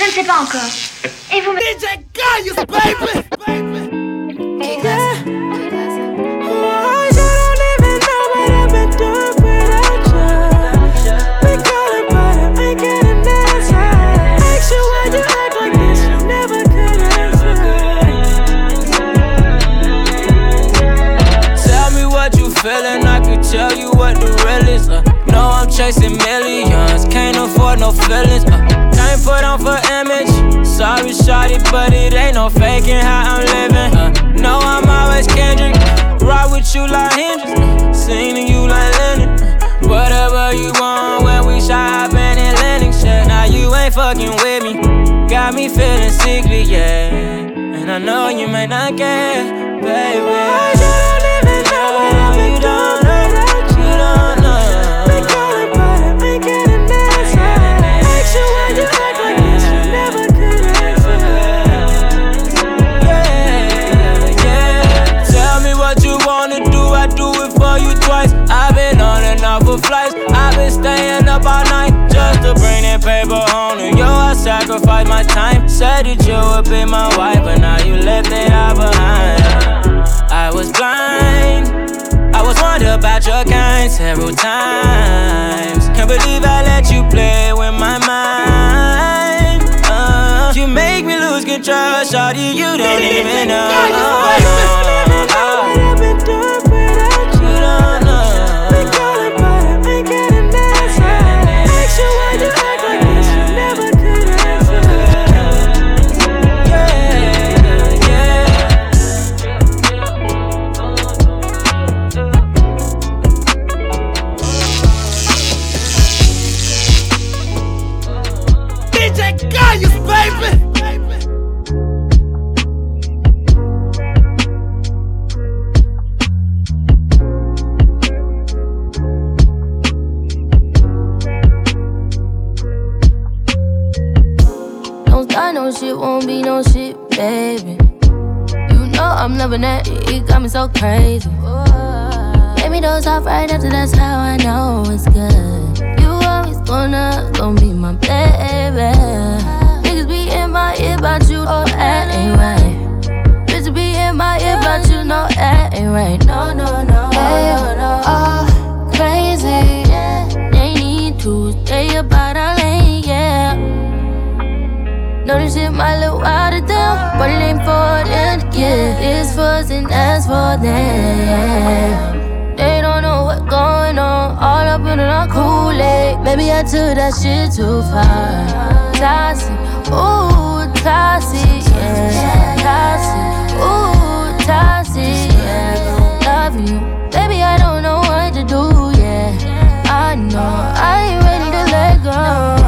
je ne sais pas encore. Et vous me... DJ Kayus, baby! Tell me what you feeling, I can tell you what the real is. Uh, no, I'm chasing millions, can't afford no feelings. Uh, can't put on for image. Sorry, shawty, but it ain't no faking how I'm living. Uh, no, I'm always Kendrick. Ride with you like Hendrix, sing to you like Lennon. Whatever you want when we shopping in Lennox. Yeah. Now you ain't fucking with me, got me feeling sickly, yeah. And I know you may not care, baby. You paper home to you. I sacrificed my time, said that you would be my wife, but now you left it all behind. I was blind, I was wondering about your kind several times. Can't believe I let you play with my mind. Uh, you make me lose control, shawty. You don't even know. You don't know. Uh, uh, uh, crazy. Gave me those off right after, that's how that's for them. They don't know what's going on, all up in our Kool-Aid. Maybe I took that shit too far. Toxic, ooh, toxic, yeah. Toxic, ooh, toxic, yeah. Love you, baby, I don't know what to do, yeah. I know I ain't ready to let go.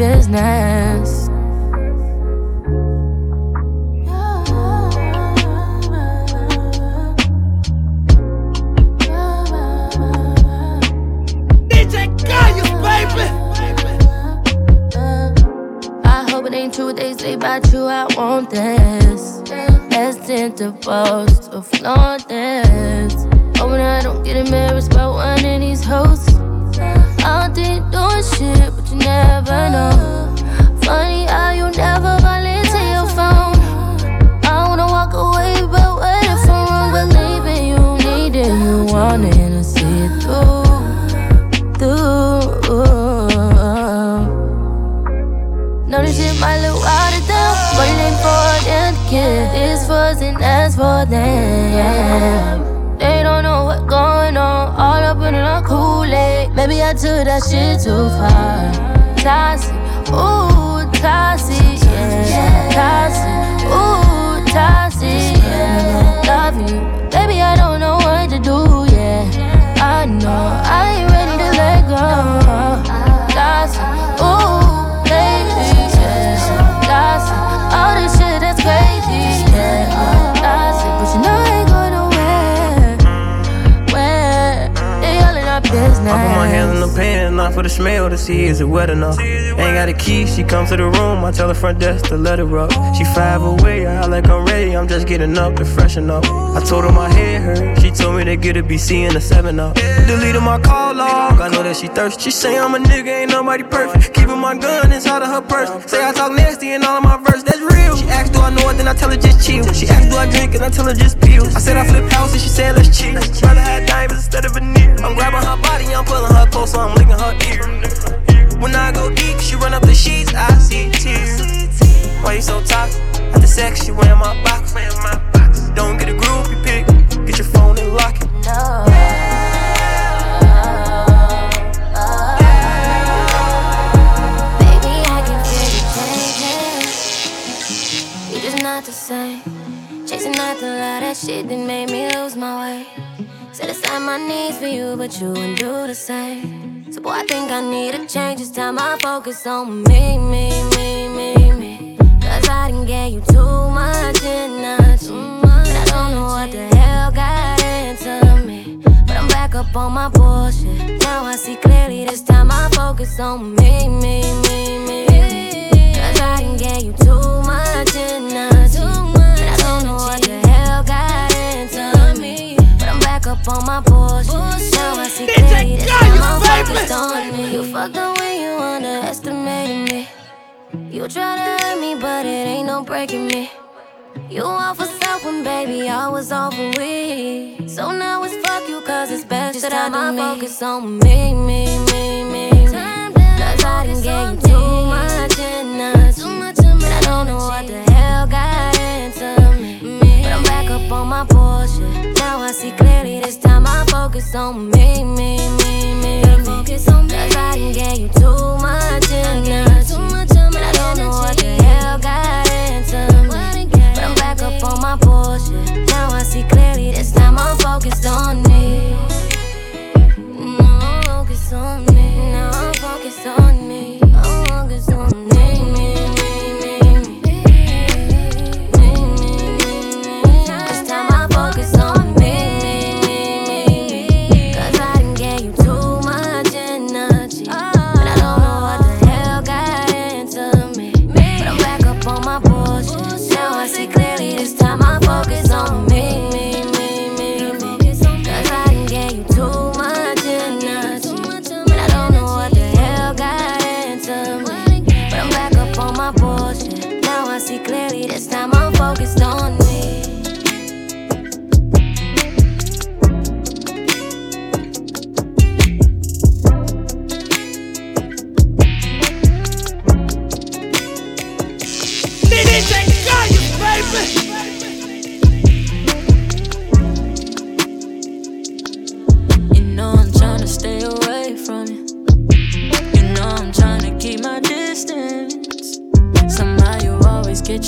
Business. DJ Kayus, baby! I hope it ain't true they say about you. I want this. Destined to boast or flaunt this. Hoping I don't get embarrassed by one of these hosts. I don't think doing shit, never know. Funny how you never volunteer your phone. I wanna walk away, but what if I'm wrong? Believing you need it, you want it, and see it through. Through. Know this shit might look to them, but it ain't for them get. It's for us for them. They don't know what's going on, all up in our Kool-Aid. Maybe I took that shit too far. Toxic, ooh, toxic, yeah. Toxic, ooh, toxic, yeah. Love you, baby, I don't know what to do, yeah. I know I ain't ready to let go. Toxic, ooh, I put my hands in the pan, not for the smell to see is it wet enough. Ain't got a key, she comes to the room. I tell her front desk to let her up. She five away, I like I'm ready. I'm just getting up to freshen up. I told her my head hurt. She told me to get a BC and a 7 up. Deleted my call log. I know that she thirsty. She say I'm a nigga, ain't nobody perfect. Keeping my gun inside of her purse. Say I talk nasty in all of my verse. That's real. She asked, do I know it? Then I tell her just chill. She asked, do I drink? And I tell her just pills. I said I flip houses. She said let's chill. Rather have diamonds instead of veneer. I'm grabbing her body, I'm pulling her close, so I'm licking her ear. When I go deep, she run up the sheets, I see tears. Why you so toxic? After sex, you wear my box. Don't get a groupie pick, get your phone and lock it. No. Shit that made me lose my way. Set aside my needs for you, but you wouldn't do the same. So boy, I think I need a change. It's time I focus on me, me, me, me, me. Cause I didn't get you too much energy. But I don't know what the hell got into me. But I'm back up on my bullshit. Now I see clearly this time I focus on me, me, me, me. Cause I didn't get you too much energy. But I don't know what up on my bullshit. Now I see clearly time I'm focused on me. You fucked up when you underestimated me. You try to hurt me, but it ain't no breaking me. You all for when baby I was all for we. So now it's fuck you, cause it's best that I focus on me, me, me, me. me. Cause I didn't get you too much energy. But I don't know what the hell got into me. But I'm back up on my bullshit. I see clearly this time I focus on me, me, me, me. Focus on me. Cause I didn't get you too much energy. But I don't know what the hell got into me. But I'm back up on my bullshit. Now I see clearly this time I'm focused on me. Now I'm focused on me. Now I'm focused on me. I'm focused on me,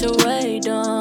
always get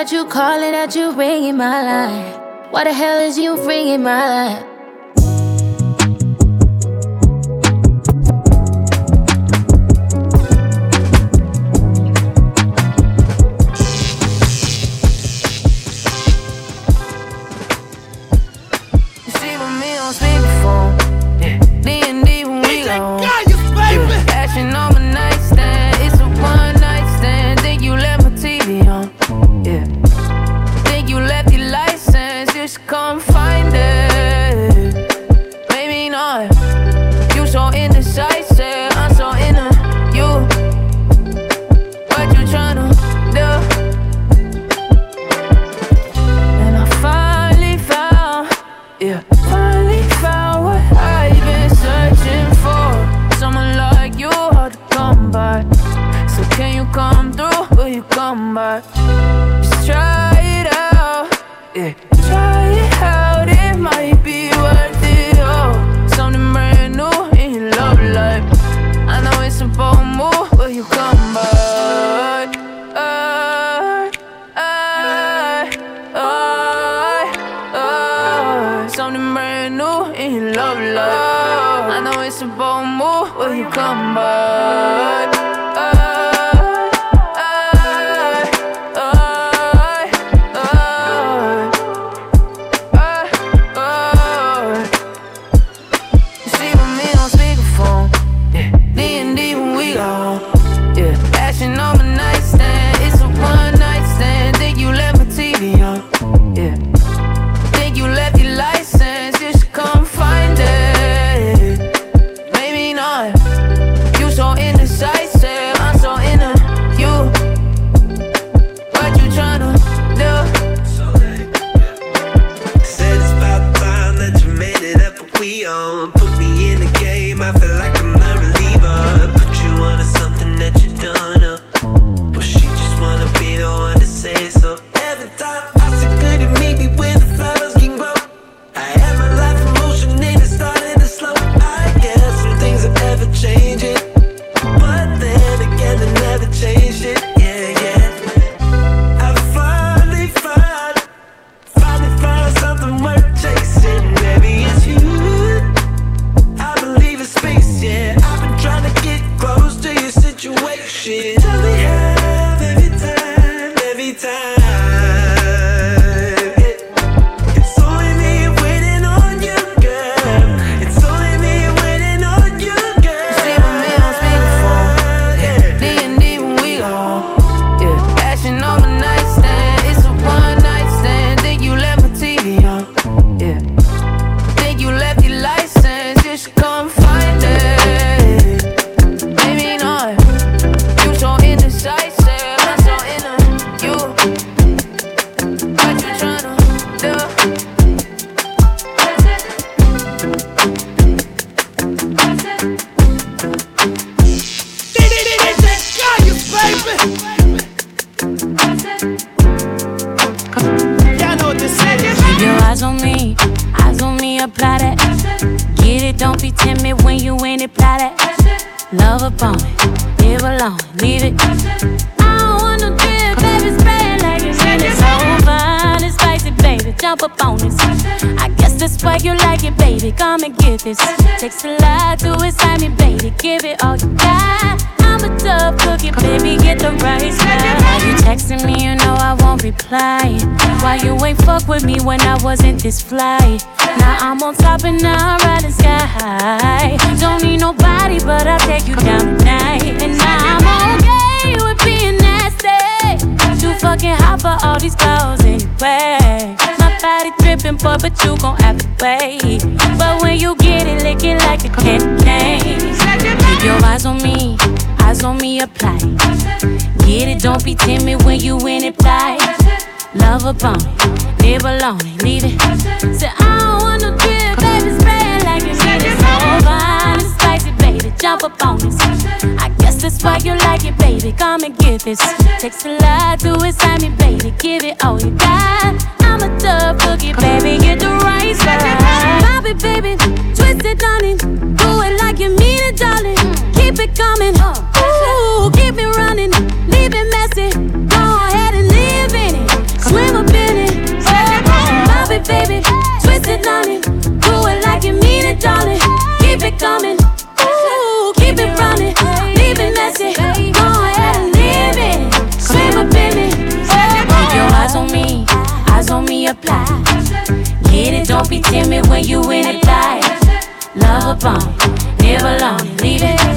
That you, calling That you, ringing my line. Why the hell is you ringing my line? You see with me, on sleep before. This flight. Now I'm on top and I'm riding sky high. Don't need nobody, but I'll take you down tonight. And now I'm okay with being nasty. Too fucking hot for all these clothes anyway. My body dripping, boy, but you gon' have to wait. But when you get it, lick it like a candy cane. Keep your eyes on me, eyes on me, apply. Get it, don't be timid when you in it, fly. Love upon it, live alone leave it. Say, I don't want no drip, baby, spray it like it's in it. So fine and spicy, baby, jump up on this. I guess that's why you like it, baby. Come and get this. Takes a lot to excite me, baby. Give it all you got. I'm a tough cookie, baby. Get the right side. Pop it, baby. Twist it, darling. Do it like you mean it, darling. Keep it coming. Ooh, keep it running. Twist it. Do it like you mean it, darling. Keep it coming. Ooh, keep it running. Leave it messy. Go ahead and in it. Swim up in it. Keep your eyes on me. Eyes on me, apply. Get it, don't be timid when you in it, die. Love upon it, live alone, leave it.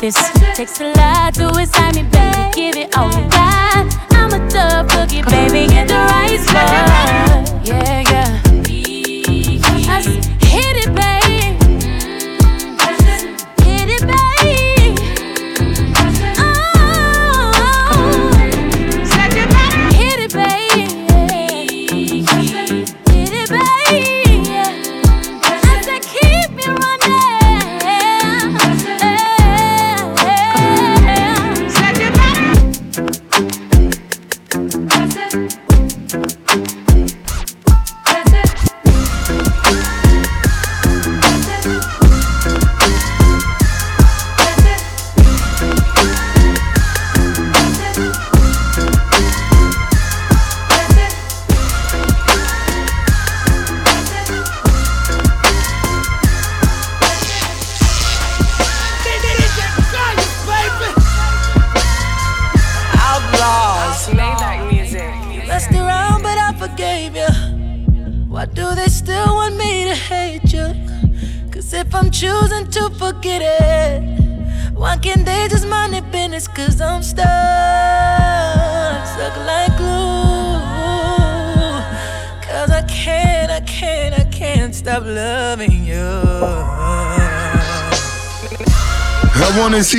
This. Takes a lot to excite me, baby. Give it all you got. I'm a tough cookie, baby. Get the right spot. Yeah,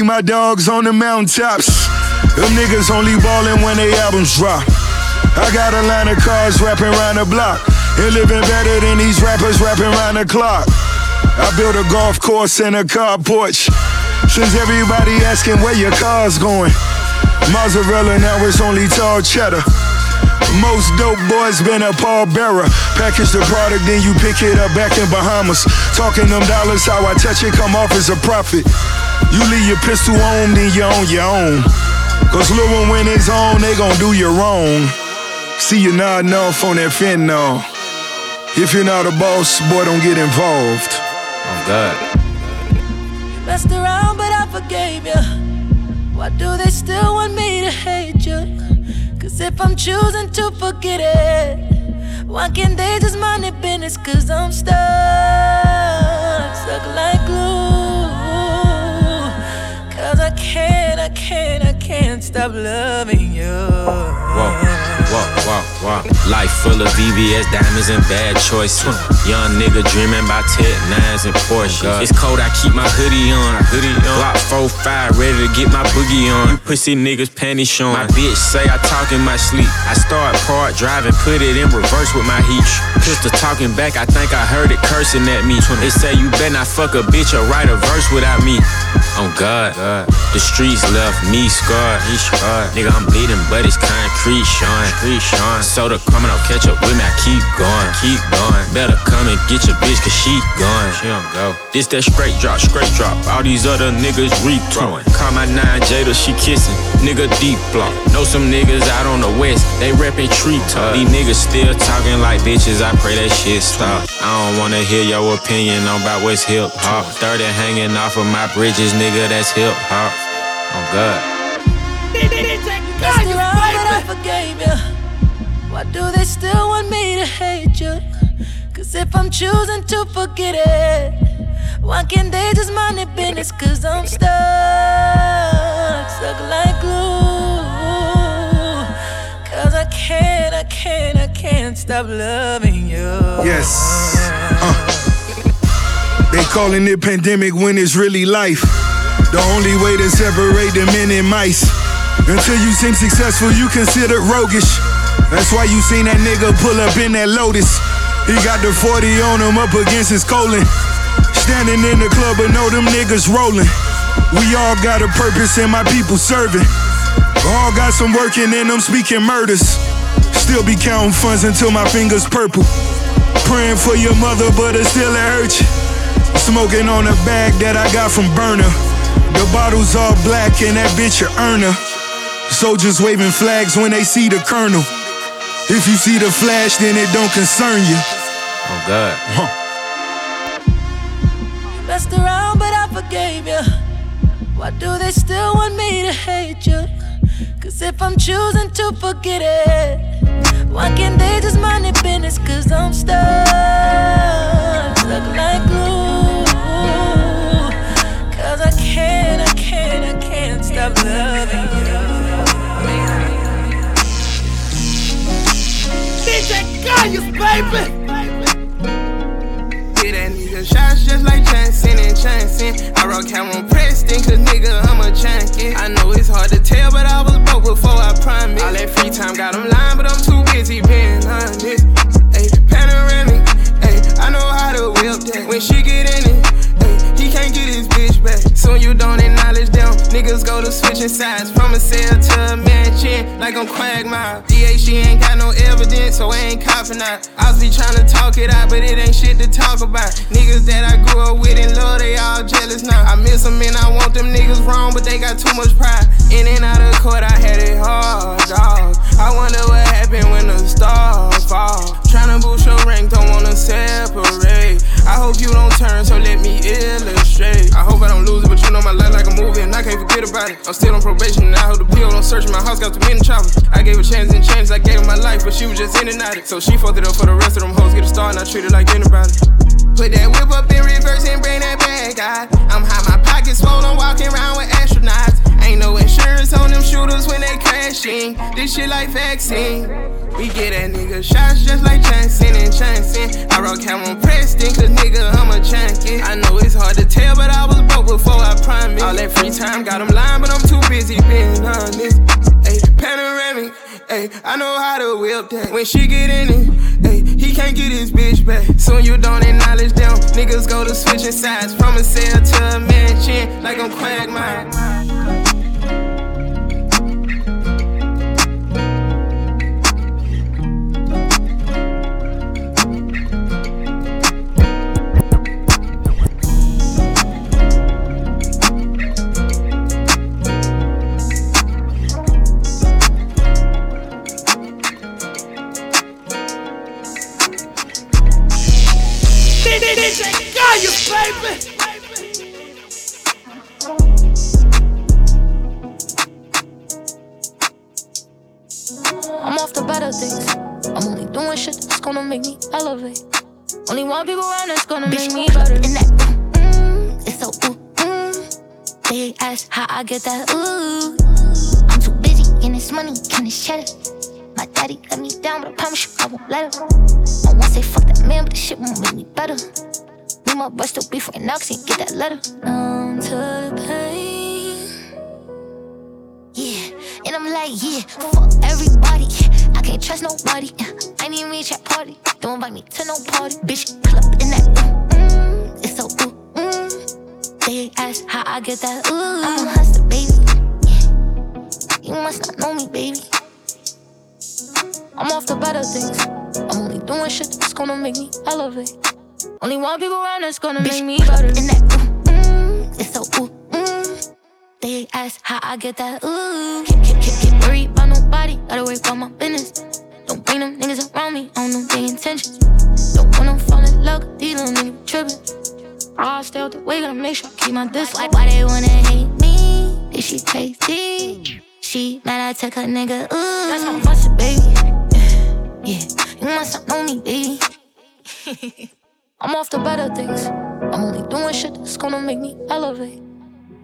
see my dogs on the mountaintops. Them niggas only ballin' when they albums drop. I got a line of cars rapping around the block. And living better than these rappers rapping around the clock. I built a golf course and a car porch. Since everybody asking where your car's going. Mozzarella, now it's only tall cheddar. Most dope boys been a pallbearer. Package the product, then you pick it up back in Bahamas. Talking them dollars, how I touch it, come off as a profit. You leave your pistol on, then you on your own. Cause little one when it's on, they gon' do you wrong. See you nodding off on that fentanyl. If you're not a boss, boy, don't get involved. Oh, God. You messed around, but I forgave you. Why do they still want me to hate you? Cause if I'm choosing to forget it, why can't they just mind their business? Cause I'm stuck, stuck like glue. Cause I can't, I can't, I can't stop loving you. Whoa, whoa, whoa, whoa. Life full of VVS diamonds and bad choices. Young nigga dreaming about tech nines and Porsche. It's cold, I keep my hoodie on. Hoodie on. Glock 4-5, ready to get my boogie on. You pussy niggas panties showing. My bitch say I talk in my sleep. I start part start driving, put it in reverse with my heat. Pistol talking back, I think I heard it cursing at me. They say you better not fuck a bitch or write a verse without me. Oh God, God. the streets left me scarred. He scarred. Nigga, I'm bleeding, but it's concrete, Sean. Creek, Sean. Soda coming up, catch up with me, I keep going, keep going. Better come and get your bitch, cause she gone. She don't go. This that straight drop, straight drop. All these other niggas rethrowing. Call my nine Jada, she kissing. Nigga deep block. Know some niggas out on the west, they reppin' tree top. These niggas still talking like bitches, I pray that shit stop. I don't wanna hear your opinion on about what's hip hop. 30 hanging off of my bridges, nigga, that's hip hop. Oh God. Messed around, but I forgave you. Why do they still want me to hate you? Cause if I'm choosing to forget it, why can't they just mind their business? Cause I'm stuck, stuck like glue. Cause I can't, I can't, I can't stop loving you. Yes. Uh. They calling it pandemic when it's really life. The only way to separate the men and mice. Until you seem successful, you consider roguish. That's why you seen that nigga pull up in that Lotus. He got the 40 on him up against his colon. Standing in the club, but know them niggas rolling. We all got a purpose and my people serving. All got some working in them speaking murders. Still be counting funds until my fingers purple. Praying for your mother, but it still hurt you. Smoking on a bag that I got from Burner. The bottles all black and that bitch a earner. Soldiers waving flags when they see the colonel. If you see the flash, then it don't concern you. Oh God. Huh. You messed around, but I forgave you. Why do they still want me to hate you? Cause if I'm choosing to forget it, why can't they just mind their business? Cause I'm stuck, stuck like glue. Cause I can't, I can't, I can't stop loving you. DJ Kayus, baby! Get that nigga shots just like Jansen and Jansen. I rock Cameron Preston, cause nigga, I'm a junkie. I know it's hard to tell, but I was broke before I promised. All that free time got them lying, but I'm too busy being honest. Hey, panoramic, hey, I know how to whip that. When she get in it, he can't get his bitch back. Soon you don't acknowledge them. Niggas go to switching sides from a cell to a mansion like I'm Quagmire. DA, she ain't got no evidence, so I ain't copping out. I be trying to talk it out, but it ain't shit to talk about. Niggas that I grew up with and love, they all jealous now. I miss them and I want them niggas wrong, but they got too much pride. In and out of court, I had it hard, dog. I wonder what happened when the stars fall. Tryna boost your rank, don't wanna separate. I hope you don't turn, so let me illustrate. I hope I don't lose it, but you know my life like a movie, and I can't forget about it. I'm still on probation, and I hold the pill, don't search my house, got too many choppers. I gave a chance, I gave her my life, but she was just in and out it. So she fucked it up for the rest of them hoes, get a star, and I treat it like anybody. Put that whip up in reverse and bring that bag out. I'm high, my pockets swollen, walking around with astronauts. Ain't no insurance on them shooters when they crashing. This shit like vaccine. We get that nigga shots just like Jansen and Jansen. I rock Cameron Preston, cause nigga, I'm a junkie. I know it's hard to tell, but I was broke before I promised. All that free time got them lying, but I'm too busy being honest. Hey, panoramic, hey, I know how to whip that. When she get in it, hey, he can't get his bitch back. Soon you don't acknowledge them. Niggas go to switching sides from a cell to a mansion, like I'm Quagmire. Baby! I'm off the better things. I'm only doing shit that's gonna make me elevate. Only one people around that's gonna make me better. In that, mm, it's so ooh, mm. They ask how I get that ooh. I'm too busy getting this money, getting this cheddar. My daddy let me down, but I promise you I won't let him. I won't say fuck that man, but this shit won't make me better. Me my boy still beef right now, cause get that letter. Numb to the pain. Yeah, and I'm like, yeah, fuck everybody. I can't trust nobody. I ain't even reach at party. Don't invite me to no party. Bitch, club in that. Mm, it's so ooh. Mm. They ask how I get that. Ooh, I'm a hustler, baby. You must not know me, baby. I'm off the better things. I'm only doing shit that's gonna make me elevate. Only one people around that's gonna Bitch, make me better. In that, mm, it's so ooh, mm. They ask how I get that ooh. Can't, can't, can't, can't worry about nobody, gotta worry about my business. Don't bring them niggas around me, I don't know their intentions. Don't wanna fall in love, these little niggas trippin'. I stay out the way, gotta make sure I keep my distance. Why, why they wanna hate me? Is she crazy? She mad I took her nigga, ooh. That's how I baby. Yeah, you must not know me, baby. I'm off the better things. I'm only doing shit that's gonna make me elevate.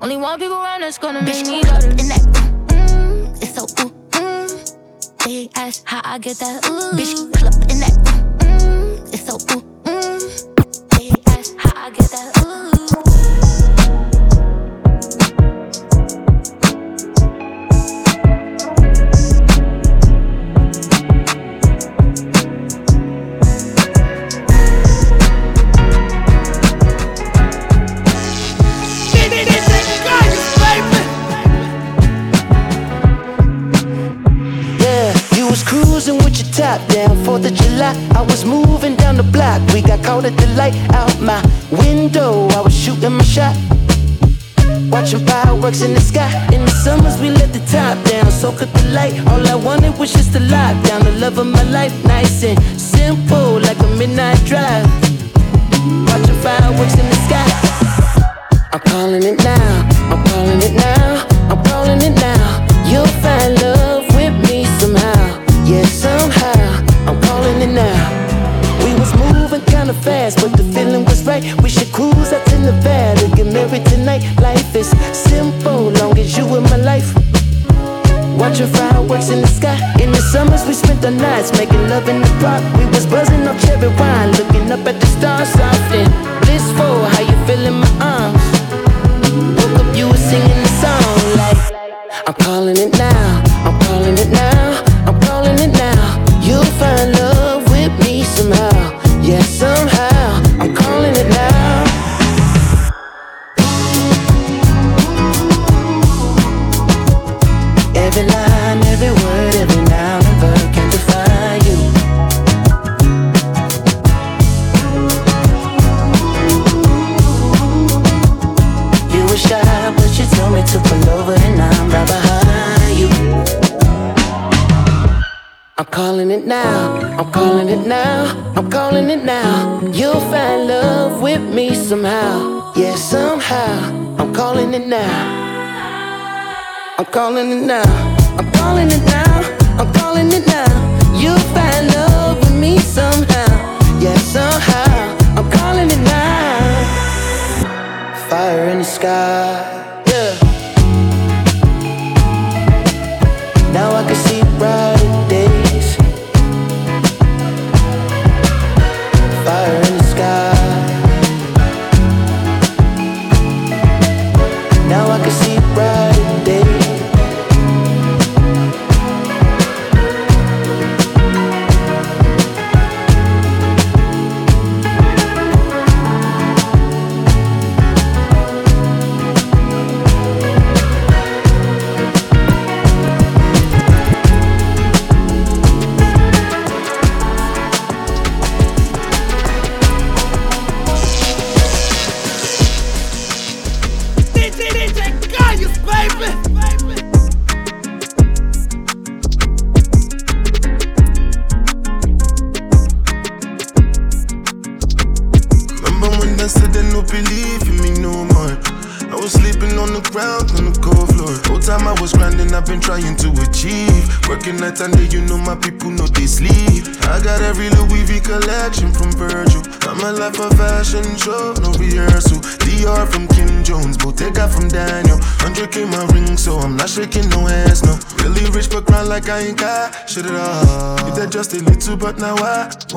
Only one people around that's gonna make me better. In that, mm, it's so ooh, mm. They ask how I get that ooh. Bitch, pull up in that, mm, it's so ooh,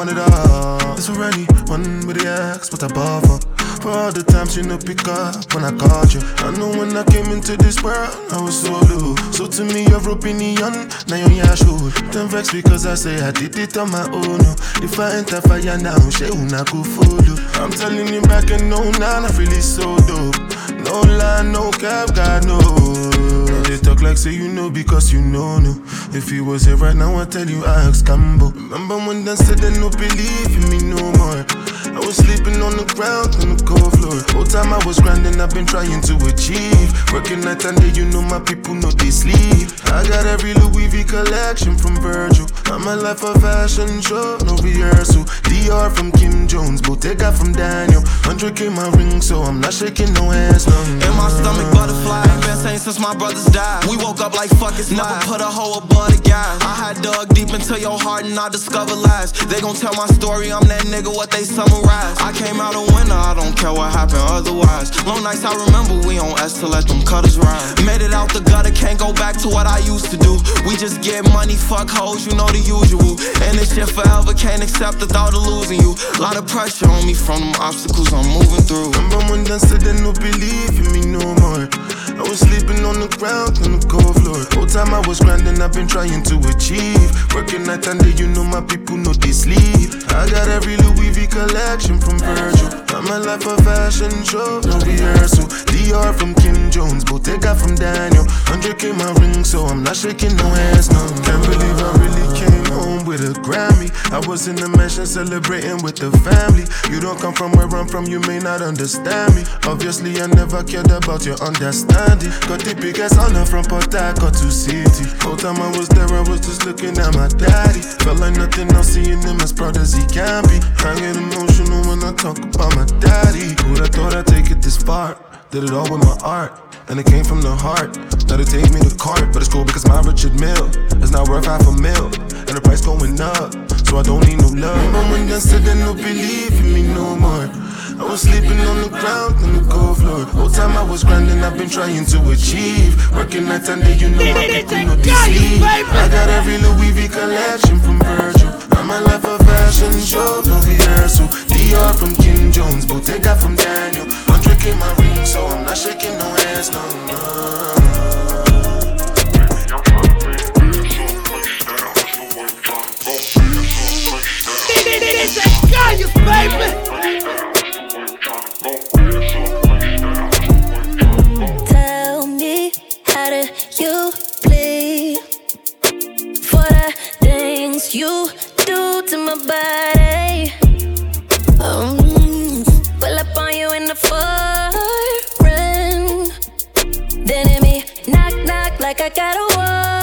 but now want it all. It's already one with the axe, what I bought for. All the times you no pick up when I called you. I know when I came into this world, I was so low. So to me, your opinion, now you're your show. Don't vex because I say I did it on my own. If I enter fire now, she una go follow. I'm telling you back and no, nah, I really so dope. No lie, no cap, God no. They talk like say you know because you know no. If he was here right now, I tell you I ask Cambo. Remember when they said they no believe in me no more. I was sleeping on the ground on the cold floor. Whole time I was grinding, I've been trying to achieve. Working night and day, you know my people know they sleep. I got every Louis V collection from Virgil. I'm a life of fashion show, no rehearsal. Dior from Kim Jones, Bottega from Daniel. 100k my ring, so I'm not shaking no hands. No. In my stomach, butterfly. Been saying since my brothers died. We woke up like fuck it's Never put a hoe above the guy. I had dug deep into your heart and I discovered lies. They gon' tell my story, I'm that nigga, what they summarize. I came out a winner, I don't care what happened otherwise. Long nights I remember we on S to let them cutters ride. Made it out the gutter, can't go back to what I used to do. We just get money, fuck hoes, you know the usual. And this shit forever, can't accept the thought of losing you. Lot of pressure on me from them obstacles I'm moving through. Remember when they said they no believe in me no more. I was sleeping on the ground on the cold floor. Whole time I was grinding, I've been trying to achieve. Working night and day, you know my people know they sleep. I got every Louis V collection from Virgil. I'm a life of fashion show, no rehearsal. Dior from Kim Jones, Bottega from Daniel. 100k my ring, so I'm not shaking no hands, no. Can't believe I really came home with a Grammy. I was in the mansion celebrating with the family. You don't come from where I'm from, you may not understand me. Obviously, I never cared about your understanding. Got the biggest honor from Port Harcourt to City. Whole time I was there, I was just looking at my daddy. Felt like nothing else, seeing him as proud as he can be. I get emotional when I talk about my daddy. Who'd have thought I'd take it this far? Did it all with my art. And it came from the heart. Now they take me to court, but it's cool because my Richard Mille is not worth half a mil. And the price going up, so I don't need no love. Remember when they said they no believe in me no more. I was sleeping on the ground on the cold floor. Whole time I was grinding, I've been trying to achieve. Working night and day, you know my people know they sleep. I got every Louis V collection from Virgil. I'm a life of fashion show, no rehearsal. Dior from Kim Jones, Bottega from Daniel. 100k my ring, so I'm not shaking no hands, no, no. Kayus, baby! You do to my body? Um, pull up on you in the foreign. Then hit me knock knock like I got a warrant.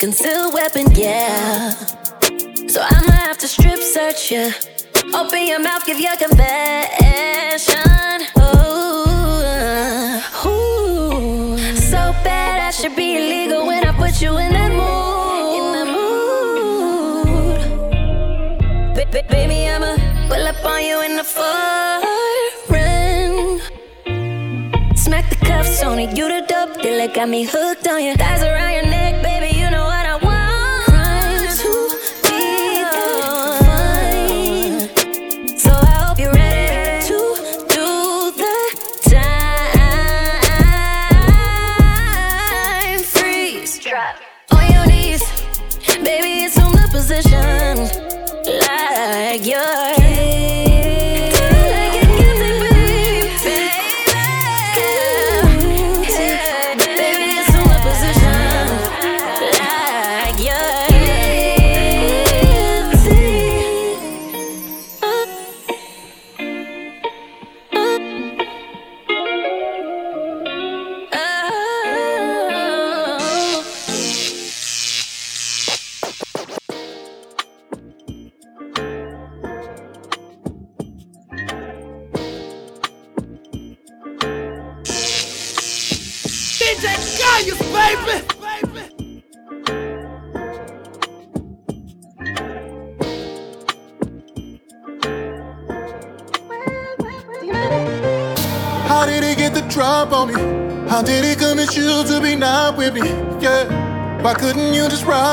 Concealed weapon. Yeah. So I'ma have to strip search you. Open your mouth, give your confession. Ooh, ooh. So bad I should be illegal when I put you in that mood. In that mood. Ba- ba- baby, I'ma pull up on you in the foreign. Smack the cuffs on it, you the dope dealer, got me hooked on you. Thighs around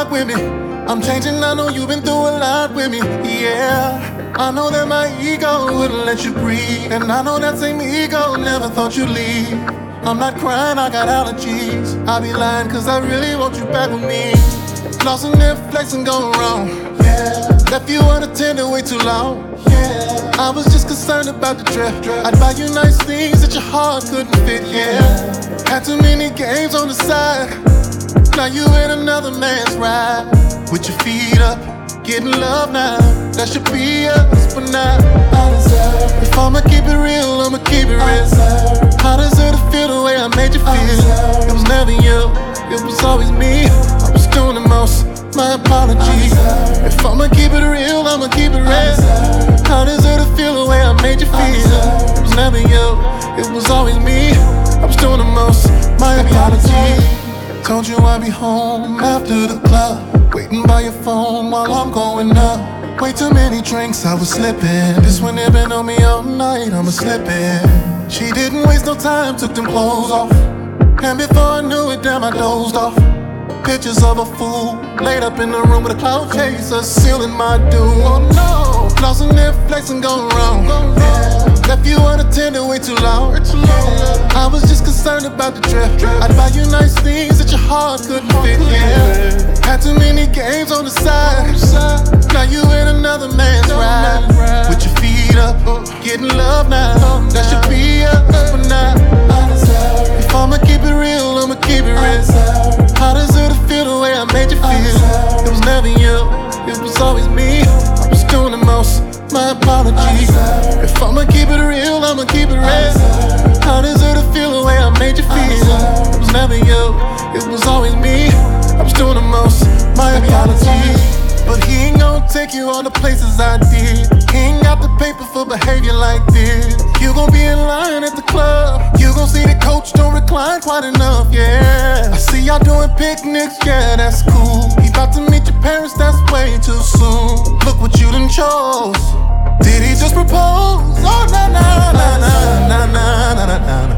rock with me? I'm changing, I know you've been through a lot with me. Yeah. I know that my ego wouldn't let you breathe. And I know that same ego never thought you'd leave. I'm not crying, I got allergies. I be lying, cause I really want you back with me. Lost in their flex and going wrong. Yeah. Left you unattended way too long. Yeah. I was just concerned about the drip. I'd buy you nice things that your heart couldn't fit. Yeah. Had too many games on the side. Now you in another man's ride. With your feet up, getting love now. That should be us, but not. Deserve. If I'ma keep it real, I'ma keep it real. I deserve to feel the way I made you feel. It was never you, it was always me. I was doing the most. My apologies. If I'ma keep it real, I'ma keep it real. I deserve to feel the way I made you feel. It was never you, it was always me. I was doing the most. My apologies. Told you I'd be home after the club. Waiting by your phone while I'm going up. Way too many drinks, I was slipping. This one had been on me all night, I'ma slip in. She didn't waste no time, took them clothes off. And before I knew it, damn, I dozed off. Pictures of a fool laid up in the room with a cloud chaser, sealing my doom. Oh no, lost in their flex and gone wrong. Left you unattended way too long. I was just concerned about the drip. I'd buy you nice things that your heart couldn't fit. Yeah. Had too many games on the side. Now you in another man's ride. With your feet up, getting love now. That should be us, but not. If I'ma keep it real, I'ma keep it real. I deserve to feel the way I made you feel. It was never you, it was always me. My apologies. If I'ma keep it real, I'ma keep it real. I deserve to feel the way I made you feel. It was never you, it was always me. I was doing the most. My apologies. But he ain't gon' take you all the places I did. He ain't got the paper for behavior like this. You gon' be in line at the club. You gon' see the coach don't recline quite enough, yeah. I see y'all doing picnics, yeah, that's cool. About to meet your parents, that's way too soon. Look what you done chose. Did he just propose? Oh, na na na na na na na na na.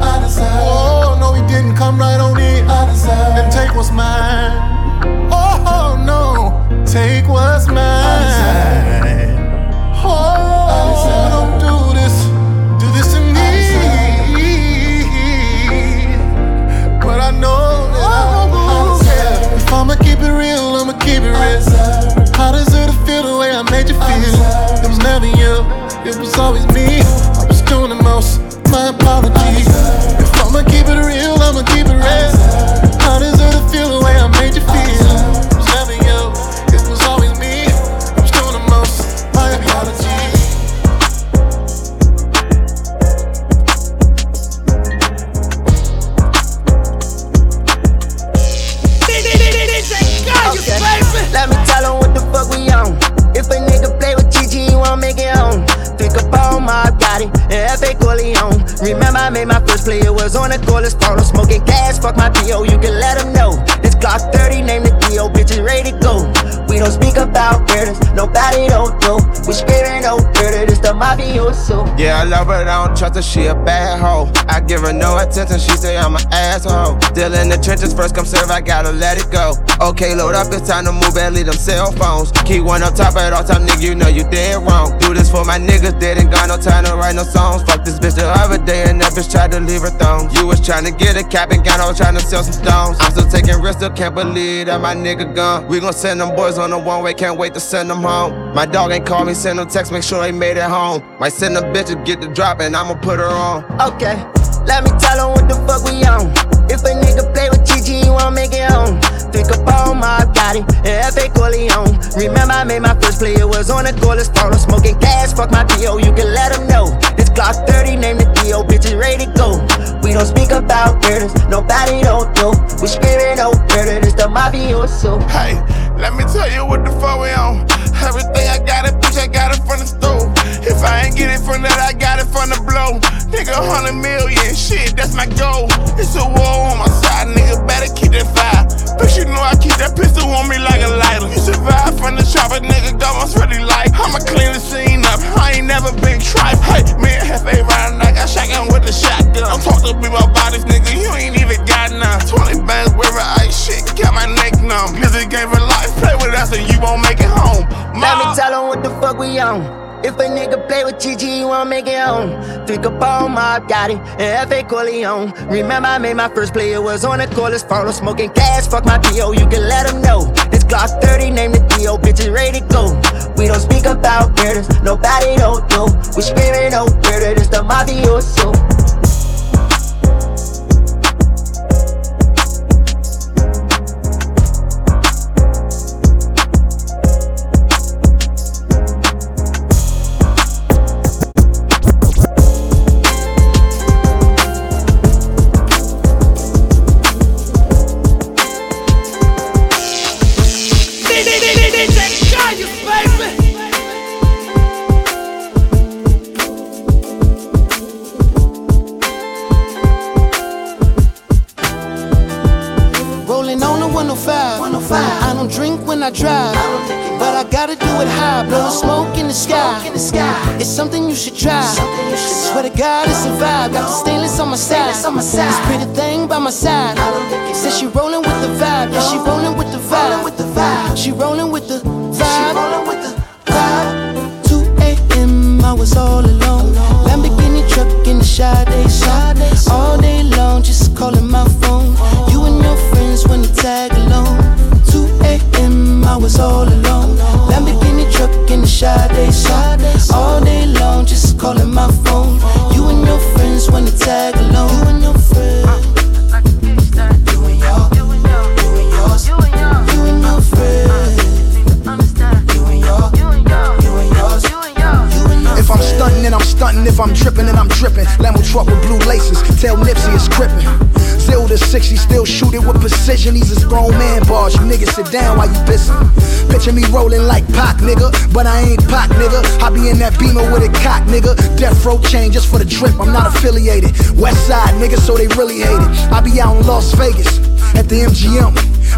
I deserve. Oh, no, he didn't come right on in. I deserve. And take what's mine. Oh, no, take what's mine. Oh, don't do it was always me. I was doing the most. My apologies. Made my first play, it was on the coolest phone. I'm smoking gas, fuck my PO, you can let 'em know. This Glock 30, name the DO, bitches ready to go. Don't speak about murders, nobody don't know. We screaming no murder, this the mafioso. Yeah, I love her, I don't trust her, she a bad hoe. I give her no attention, she say I'm an asshole. Still in the trenches, first come serve, I gotta let it go. Okay, load up, it's time to move, badly them cell phones. Keep one up top at all time, nigga, you know you dead wrong. Do this for my niggas, dead ain't got no time to write no songs. Fuck this bitch the other day, and that bitch tried to leave her thong. You was trying to get a cap and I was trying to sell some stones. I'm still taking risks, still can't believe that my nigga gone. We gon' send them boys on the one way, can't wait to send them home. My dog ain't call me, send them text, make sure they made it home. Might send them bitches, get the drop, and I'ma put her on. Okay, let me tell tell 'em what the fuck we on. If a nigga play with TG, you won't make it home. Think up all my body and F.A. Corleone. Remember, I made my first play, it was on a coolest phone. I'm smoking gas, fuck my PO, you can let 'em know. This Glock 30, name the DO, bitches ready to go. We don't speak about murders, nobody don't know. We screaming no murder, this the mafioso. Hey, let me tell you what the fuck we on. Everything I got it, bitch, I got it from the stove. If I ain't get it from that, I got it from the blow. Nigga, hundred million, shit, that's my goal. It's a war on my side, nigga, better keep that fire. But you know I keep that pistol on me like a lighter. You survive from the chopper, nigga, government's really like. I'ma clean the scene up, I ain't never been tripe. Hey, man, half a round, he won't make it home. Three Capone, Mob Gotti, and F.A. Corleone. Remember, I made my first play, it was on the coolest phone. Smoking gas, fuck my PO, you can let him know. This Glock 30, name the D.O., bitches ready to go. We don't speak about murders, nobody don't know. We screaming, no murder, this the mafioso. Thing that beamer with a cock, nigga. Death row chain just for the drip. I'm not affiliated. West side, nigga, so they really hate it. I be out in Las Vegas at the MGM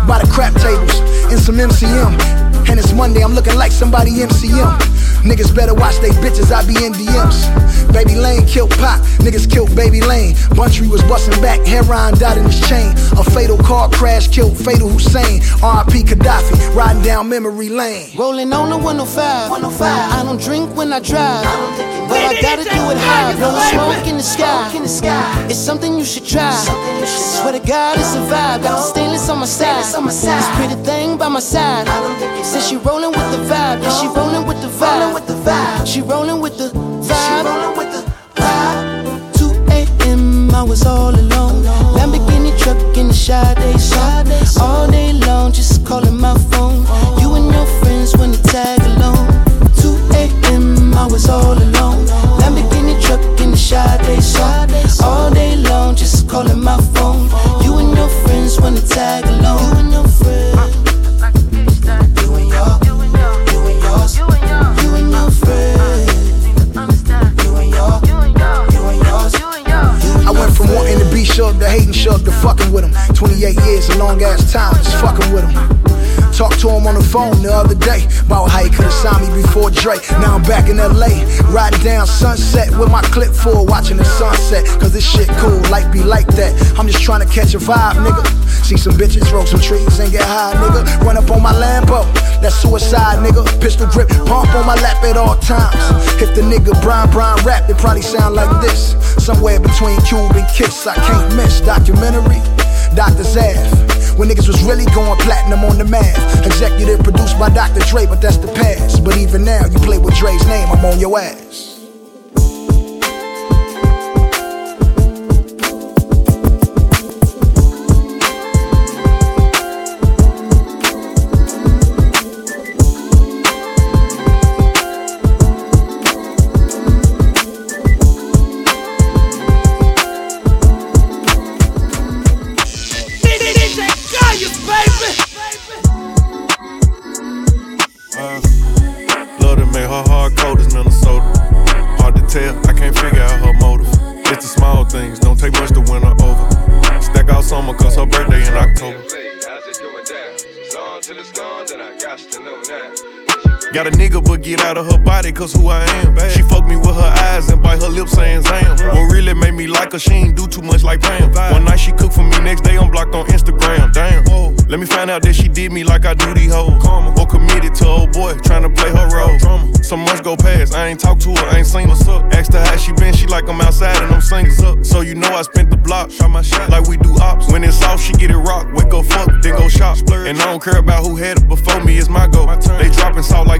by the crap tables in some MCM. And it's Monday, I'm looking like somebody MCM. Niggas better watch they bitches, I be in DMs. Baby Lane killed Pop, niggas killed Baby Lane. Buntry was busting back, heroin died in his chain. A fatal car crash killed Fatal Hussein. RIP Kadafi, riding down memory lane. Rolling on the 105. 105. I don't drink when I drive, but I gotta do it high. Blowing smoke in the sky. It's something you should try. Swear to God, it's a vibe. Got the stainless on my side. This pretty thing by my side. Says she rolling with the vibe. Yeah, she rolling with the vibe. She rolling with the vibe. 2 a.m. I was all alone. Lamborghini truck in the Sade song. All day long, just calling my phone. You and your friends when you tag along. 2 a.m. I was all alone. Lamborghini truck in the Sade song. All day long, just calling my phone. You and your friends you tag along. You and your friends. You and your, you and yours. You and your friends. You and your, you and yours. I went from wanting to be Suge to hating Suge to fucking with him. 28 years, a long ass time, just fucking with him. Talked to him on the phone the other day about how he could've signed me before Drake. Now I'm back in LA, riding down Sunset with my clip full, watching the sunset. Cause this shit cool, life be like that. I'm just trying to catch a vibe, nigga. See some bitches, smoke some trees, and get high, nigga. Run up on my Lambo, that's suicide, nigga. Pistol grip, pump on my lap at all times. If the nigga Brian Brian rap, it probably sound like this. Somewhere between Cube and Kiss, I can't miss. Documentary, Dr. Zav. When niggas was really going platinum on the math. Executive produced by Dr. Dre, but that's the past. But even now, you play with Dre's name, I'm on your ass. Got a nigga, but get out of her body, cause who I am. She fucked me with her eyes and bite her lips saying Zam. What really made me like her, she ain't do too much like Pam. One night she cooked for me, next day I'm blocked on Instagram. Damn. Let me find out that she did me like I do these hoes. Or committed to old boy, trying to play her role. Some months go past, I ain't talked to her, I ain't seen what's up. Asked her how she been, she like I'm outside and I'm singles up. So you know I spent the block, shot my shot like we do ops. When it's off, she get it rock, wake up fuck, then go shop. And I don't care about who had it before me, it's my go. They dropping salt like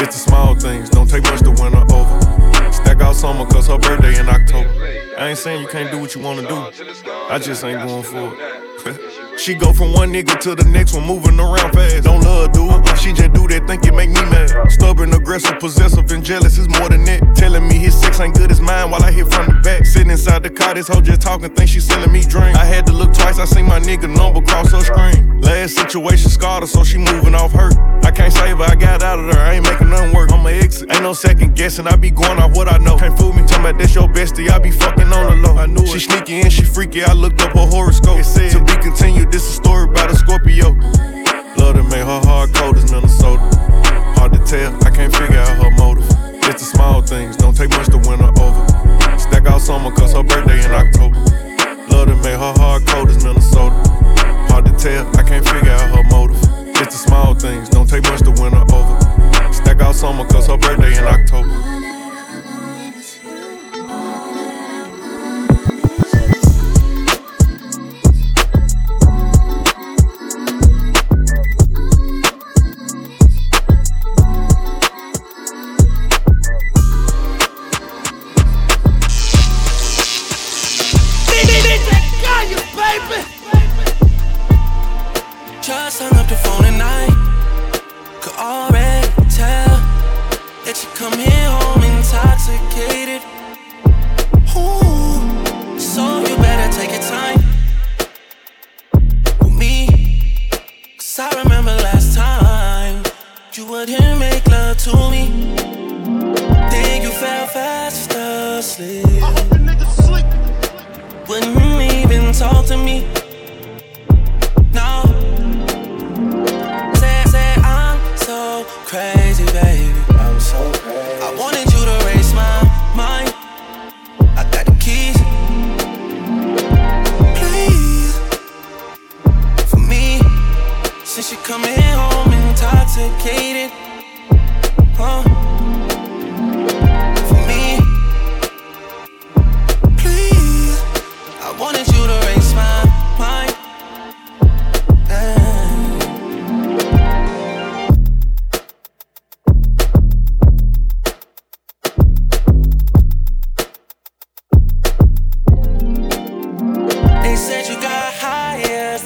It's the small things, don't take much to win her over. Stack out summer, cause her birthday in October. I ain't saying you can't do what you wanna do. I just ain't going for it. she go from one nigga to the next one, moving around fast. Don't love, do it. She just do that, think it make me mad. Stubborn, aggressive, possessive, and jealous is more than that. Telling me his sex ain't good as mine while I hit from the back. Sitting inside the car, this hoe just talking, think she selling me drink. I had to look twice, I seen my nigga number cross her screen. Last situation scarred her, so she moving off hurt. I can't save her, I got out of there, I ain't making nothing work. I'ma exit, ain't no second guessing, I be going off what I know. Can't fool me, talking about that's your bestie, I be fucking on the low. I knew she sneaky and she freaky, I looked up her horoscope. It said, to be continued, this is a story about a Scorpio. Love to make her hard cold as Minnesota. Hard to tell, I can't figure out her motive. It's the small things, don't take much to win her over. Stack out summer, cause her birthday in October. Love to make her hard cold as Minnesota. Hard to tell, I can't figure out her motive. It's the small things, don't take much to win her over. Stack out summer, cause her birthday in October.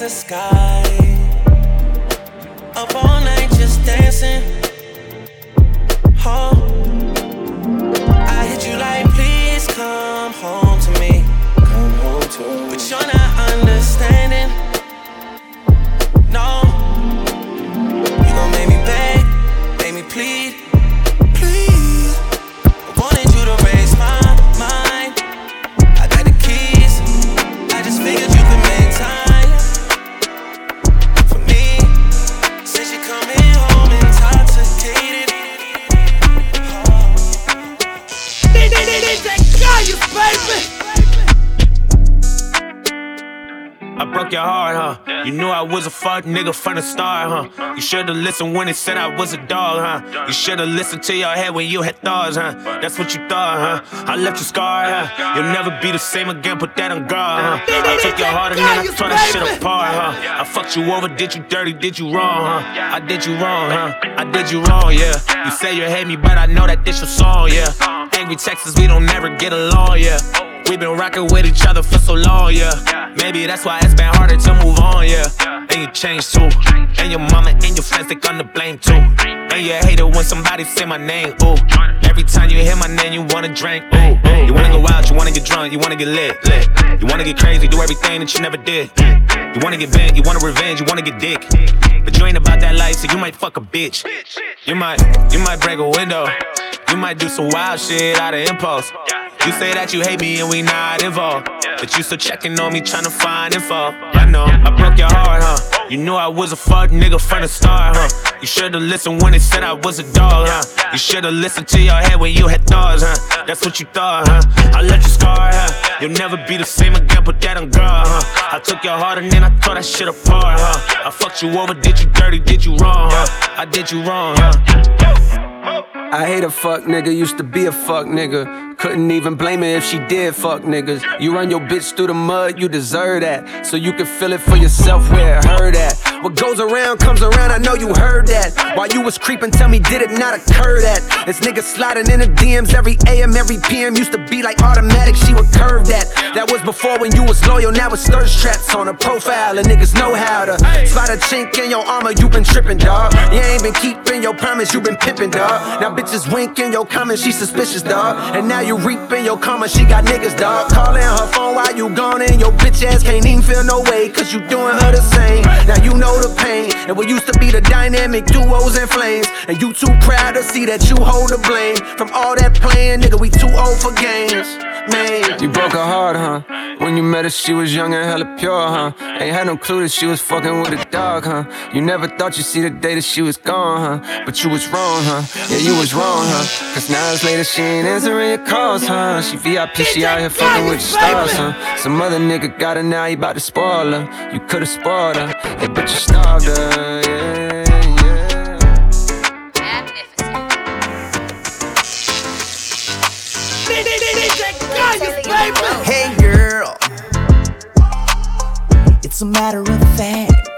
The sky. Up all night just dancing. Oh, I hit you like, please come home to me. Come home to me. But you're not broke your heart, huh? You knew I was a fuck nigga from the start, huh? You should've listened when they said I was a dog, huh? You should've listened to your head when you had thoughts, huh? That's what you thought, huh? I left you scarred, huh? You'll never be the same again, put that on guard, huh? I took your heart and then I tore that shit apart, huh? I fucked you over, did you dirty, did you wrong, huh? I did you wrong, huh? I did you wrong, yeah. You say you hate me, but I know that this your song, yeah. Angry Texas, we don't never get along, yeah. We been rocking with each other for so long, yeah. Maybe that's why it's been harder to move on, yeah. and you change too. And your mama and your friends, they gonna blame too. And you hate it when somebody say my name, ooh. Every time you hear my name, you wanna drink, ooh. You wanna go out, you wanna get drunk, you wanna get lit, lit. You wanna get crazy, do everything that you never did. You wanna get bent, you wanna revenge, you wanna get dick. But you ain't about that life, so you might fuck a bitch. You might, you might break a window. You might do some wild shit out of impulse. You say that you hate me and we not involved. But you still checking on me, trying to find info. I know, I broke your heart, huh? You knew I was a fuck nigga from the start, huh? You should've listened when they said I was a dog, huh? You should've listened to your head when you had thoughts, huh? That's what you thought, huh? I let you scar, huh? You'll never be the same again, put that on guard, huh? I took your heart and then I tore that shit apart, huh? I fucked you over, did you dirty, did you wrong, huh? I did you wrong, huh? I hate a fuck nigga, used to be a fuck nigga. Couldn't even blame her if she did fuck niggas. You run your bitch through the mud, you deserve that. So you can feel it for yourself where it hurt at. What goes around comes around, I know you heard that. While you was creeping, tell me, did it not occur that? This nigga sliding in the DMs every AM, every PM. Used to be like automatic, she would curve that. That was before when you was loyal, now it's thirst traps on a profile. And niggas know how to spot a chink in your armor, you been tripping, dog. You ain't been keeping your promise, you been pimping, dog. Now bitches winking your comments, she suspicious, dog. And now you reaping your karma, she got niggas, dog. Calling her phone while you gone, and your bitch ass can't even feel no way, cause you doing her the same. Now you know the pain, and what used to be the dynamic duos and flames. And you too proud to see that you hold the blame. From all that playing, nigga, we too old for games. You broke her heart, huh? When you met her, she was young and hella pure, huh? Ain't had no clue that she was fucking with a dog, huh? You never thought you'd see the day that she was gone, huh? But you was wrong, huh? Yeah, you was wrong, huh? Cause now it's later, she ain't answering your calls, huh? She VIP, she out here fucking with the stars, huh? Some other nigga got her now, he bout to spoil her. You could've spoiled her, hey, but you starved her, yeah. It's a matter of fact.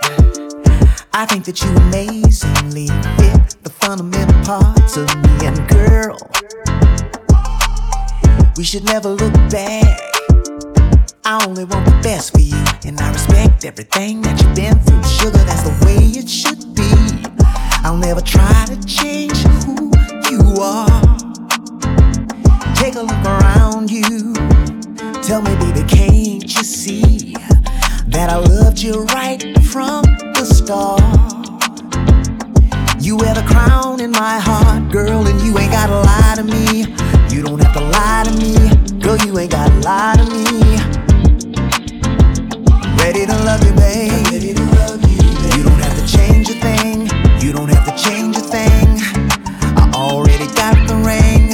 I think that you amazingly fit the fundamental parts of me. And girl, we should never look back. I only want the best for you, and I respect everything that you've been through. Sugar, that's the way it should be. I'll never try to change who you are. Take a look around you. Tell me, baby, can't you see that I loved you right from the start? You wear the crown in my heart, girl, and you ain't gotta lie to me. You don't have to lie to me, girl, you ain't gotta lie to me. Ready to love you, babe. You don't have to change a thing. You don't have to change a thing. I already got the ring.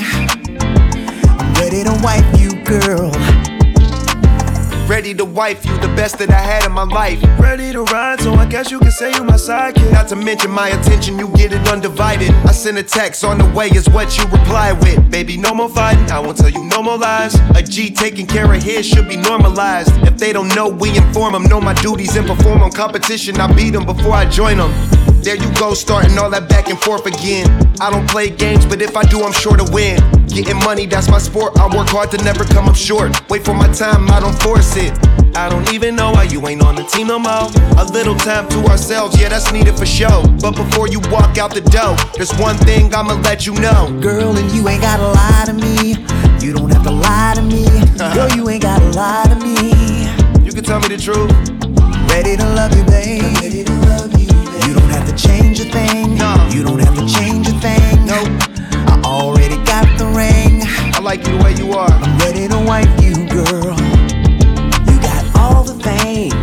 I'm ready to wipe you, girl. Ready to wife you, the best that I had in my life. Ready to ride, so I guess you can say you my sidekick. Not to mention my attention, you get it undivided. I send a text on the way, is what you reply with. Baby, no more fighting, I won't tell you no more lies. A G taking care of his should be normalized. If they don't know, we inform them. Know my duties and perform on competition. I beat them before I join them. There you go, starting all that back and forth again. I don't play games, but if I do, I'm sure to win. Getting money, that's my sport. I work hard to never come up short. Wait for my time, I don't force it. I don't even know why you ain't on the team no more. A little time to ourselves, yeah, that's needed for show. But before you walk out the door, there's one thing I'ma let you know. Girl, and you ain't gotta lie to me. You don't have to lie to me. Girl, you ain't gotta lie to me. You can tell me the truth. Ready to love you, babe. To you, don't have to change a thing. No. You don't have to change a thing. Nope. I already got the ring. I like you the way you are. I'm ready to wipe you, girl. You got all the things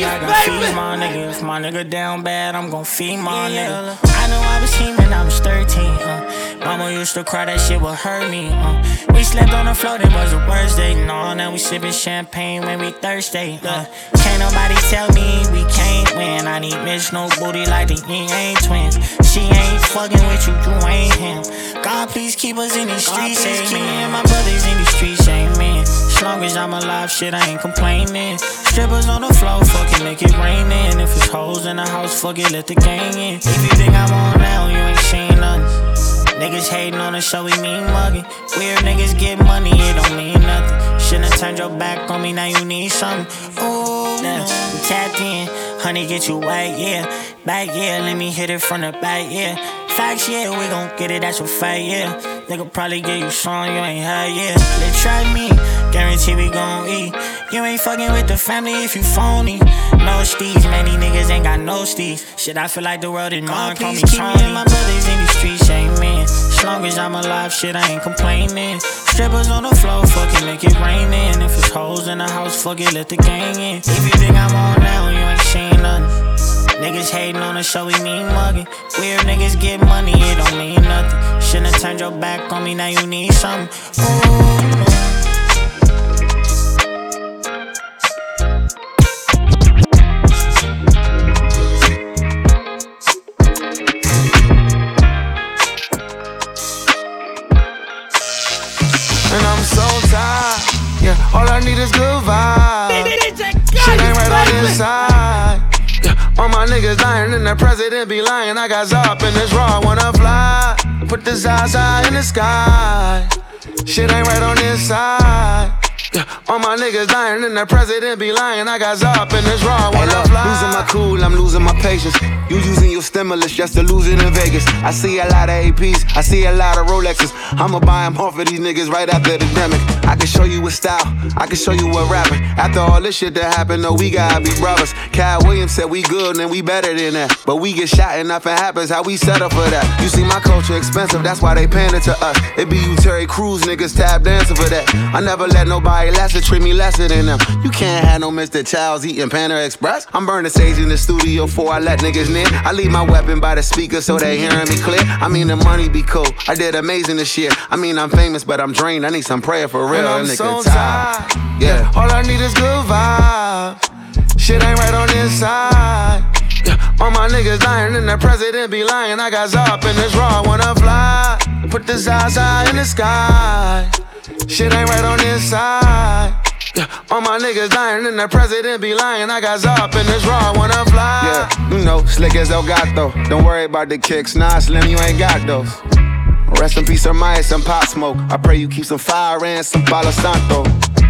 money, I fees, my nigga. If my nigga down bad, I'm gon' feed my nigga. I know I was teaming, I was 13, uh. Mama used to cry, that shit would hurt me, uh. We slept on the floor, that was the worst day. No, now we sipping champagne when we thirsty, uh. Can't nobody tell me we can't win. I need miss no booty like the Ying Yang Twins. She ain't fucking with you, you ain't him. God, please keep us in these streets, amen. Keep me and my brothers in these streets, amen. Long as I'm alive, shit, I ain't complaining. Strippers on the floor, fuck it, make it rain in. If it's hoes in the house, fuck it, let the gang in. If you think I'm on now, you ain't seen nothing. Niggas hating on the show, we mean mugging. Weird niggas get money, it don't mean nothing. Shouldn't have turned your back on me, now you need something. Ooh, we tapped in. Honey, get you white, yeah. Back, yeah, let me hit it from the back, yeah. Facts, yeah, we gon' get it, that's a fact, yeah. Nigga probably get you some, you ain't had, yeah. They try me, guarantee we gon' eat. You ain't fucking with the family if you phony. No steez, many niggas ain't got no steez. Shit, I feel like the world is mine, call me keep me and my brothers in these streets, amen. As long as I'm alive, shit, I ain't complaining. Strippers on the floor, fuck it, make it rain in. If it's hoes in the house, fuck it, let the gang in. If you think I'm on now, you ain't seen nothing. Niggas hating on the show, we mean mugging. Weird niggas get money, it don't mean nothing. Shouldn't have turned your back on me, now you need something. Ooh. Niggas lying and the president be lying. I got Zop in this raw, I wanna fly. Put the Zaza in the sky. Shit ain't right on this side. All my niggas lying and the president be lying. I got Zop in this raw, I wanna Hey, look, fly. losing my cool, I'm losing my patience. You using your stimulus just to lose it in Vegas. I see a lot of APs, I see a lot of Rolexes. I'ma buy them off of these niggas right after the demic. Can show you what style, I can show you what rapping. After all this shit that happened, no, we gotta be brothers. Cal Williams said we good and we better than that. But we get shot and nothing happens, how we set up for that. You see, my culture expensive, that's why they it to us. It be you Terry Crews niggas tap dancing for that. I never let nobody lesser treat me lesser than them. You can't have no Mr. Childs eating Panda Express. I'm burning sage in the studio before I let niggas near. I leave my weapon by the speaker so they hearing me clear. I mean, the money be cool. I did amazing this year. I mean, I'm famous, but I'm drained. I need some prayer for real. And I'm nigga so tired. tired. Yeah. All I need is good vibes. Shit ain't right on this side. Yeah, all my niggas lying and the president be lying. I got Zop in this raw, I wanna fly. Put the Zaza in the sky. Shit ain't right on this side. Yeah, all my niggas lying and the president be lying. I got Zop in this raw, I wanna fly. Yeah, you know, slick as El Gato. Don't worry about the kicks. Nah, Slim, you ain't got those. Rest in peace, Maya, some pop smoke. I pray you keep some fire and some Palo Santo.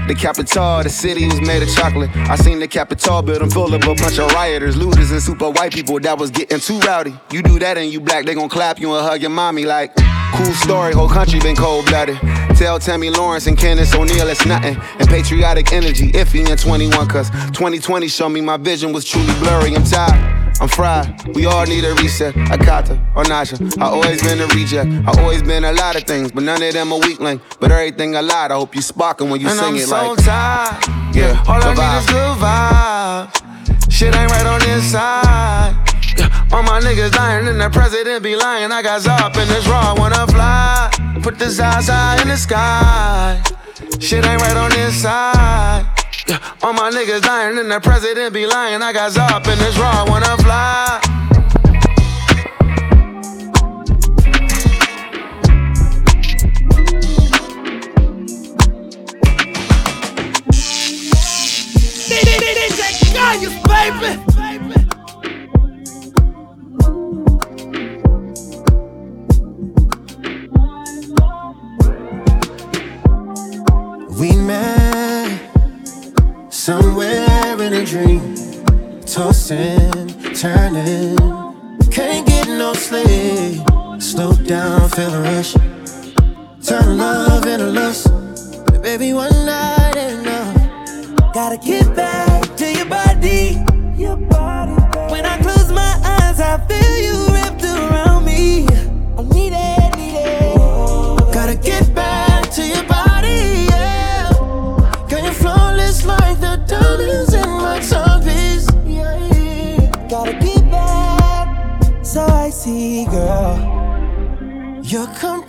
The capital, the city was made of chocolate. I seen the Capitol building full of a bunch of rioters, looters, and super white people that was getting too rowdy. You do that and you black, they gon' clap you and hug your mommy like, cool story, whole country been cold blooded. Tell Tomi Lahren and Candace O'Neal it's nothing. And patriotic energy, iffy in 21, cause 2020 showed me my vision was truly blurry. I'm tired. I'm fried. We all need a reset. I Akata or Nasha. I always been a reject. I always been a lot of things, but none of them a weak link. But everything I lied. I hope you sparking when you and sing I'm it like. tired. Yeah, all I need vibe. is good vibes. Shit ain't right on the inside. Yeah, all my niggas lying and the president be lying. I got Zop in this raw, I wanna fly. Put the Zaza in the sky. Shit ain't right on this side. Yeah, all my niggas lying and the president be lying. I got Zop in this raw, I wanna fly. Gallos, baby. We met somewhere in a dream, tossing, turning. Can't get no sleep. Slow down, feel the rush. Turn love into lust. Baby, one night ain't enough. Gotta get back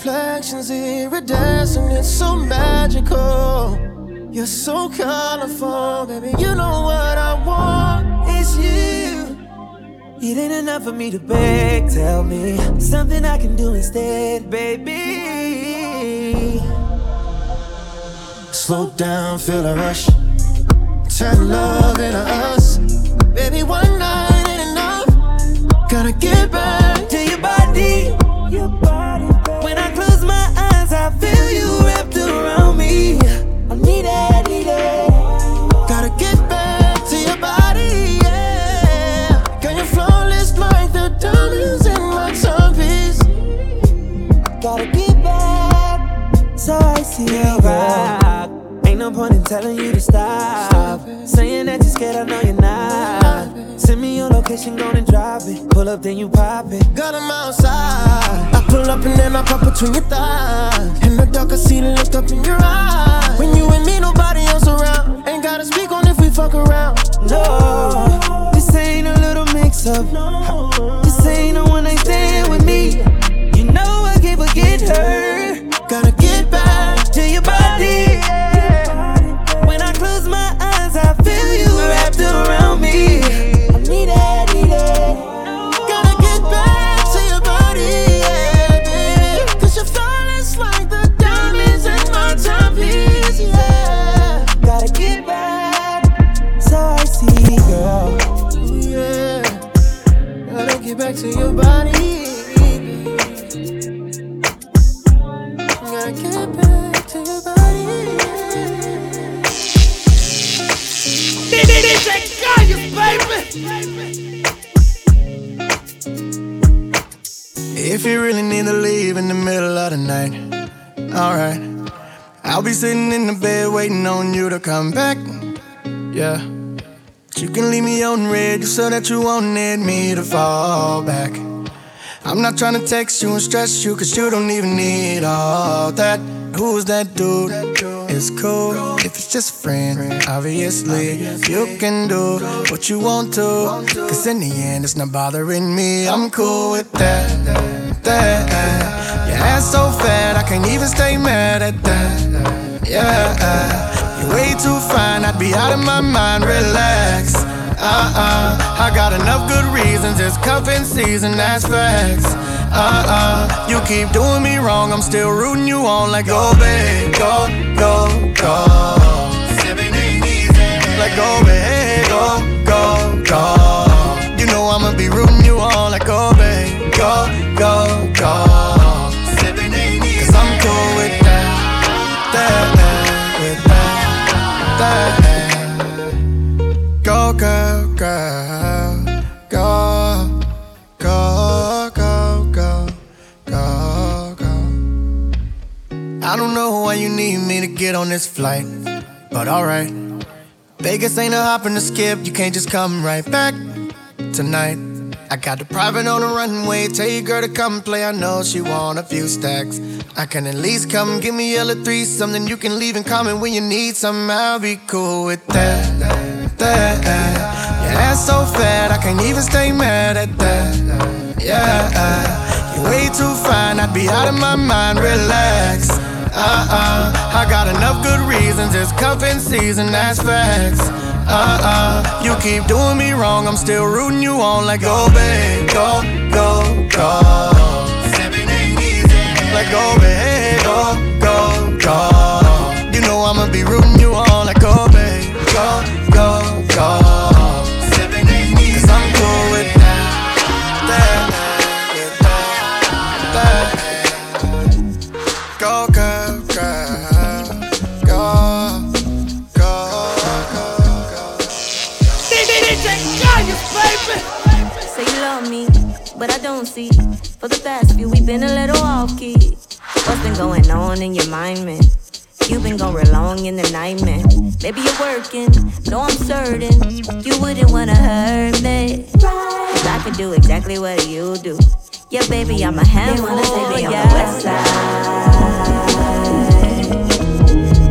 Complexion's iridescent, it's so magical. You're so colorful, baby. You know what I want. It's you. It ain't enough for me to beg. Tell me something I can do instead, baby. Slow down, feel the rush. Turn love into us. Baby, one night ain't enough. Gotta get back to. Your body. See you rock. Ain't no point in telling you to stop. Saying that you're scared, I know you're not. Send me your location, go and drop it. Pull up, then you pop it. Got 'em outside. I pull up and then I pop between your thighs. In the dark, I see the look up in your eyes. When you and me, nobody else around. Ain't gotta speak on if we fuck around. No, this ain't a little mix up. This ain't a one night stand with me. You know I can't forget her. Middle of the night, alright. I'll be sitting in the bed waiting on you to come back. Yeah. But you can leave me on red just so that you won't need me to fall back. I'm not trying to text you and stress you, cause you don't even need all that. Who's that dude? It's cool if it's just a friend. Obviously, you can do what you want to. Cause in the end, it's not bothering me. I'm cool with that. That. Your ass so fat, I can't even stay mad at that. Yeah, you're way too fine, I'd be out of my mind. Relax. Uh-uh, I got enough good reasons. It's cuffing season, that's facts. Uh-uh, you keep doing me wrong. I'm still rooting you on like go, babe, go, go, go. Like go, babe, go, go, go. You know I'ma be rooting you on like go, babe, go, go. Get on this flight, but alright. Vegas ain't a hop and a skip, you can't just come right back tonight. I got the private on the runway, tell your girl to come play. I know she want a few stacks. I can at least come give me a three, something you can leave in common when you need some. I'll be cool with that. that. Your ass so fat, I can't even stay mad at that. Yeah, you're way too fine, I'd be out of my mind. Relax. Uh-uh, I got enough good reasons. It's cuffing season, that's facts. Uh-uh, you keep doing me wrong. I'm still rooting you on like go, babe, go, go, go. Like go, babe, go, go, go. You know I'ma be rooting you on like go, babe, go, go, go. But I don't see. For the past few, we've been a little off key. What's been going on in your mind, man? You've been going real long in the night, man. Maybe you're working, no, I'm certain you wouldn't wanna hurt me. Cause I could do exactly what you do. Yeah, baby, I'm a handful. They wanna take me yeah. on the west side,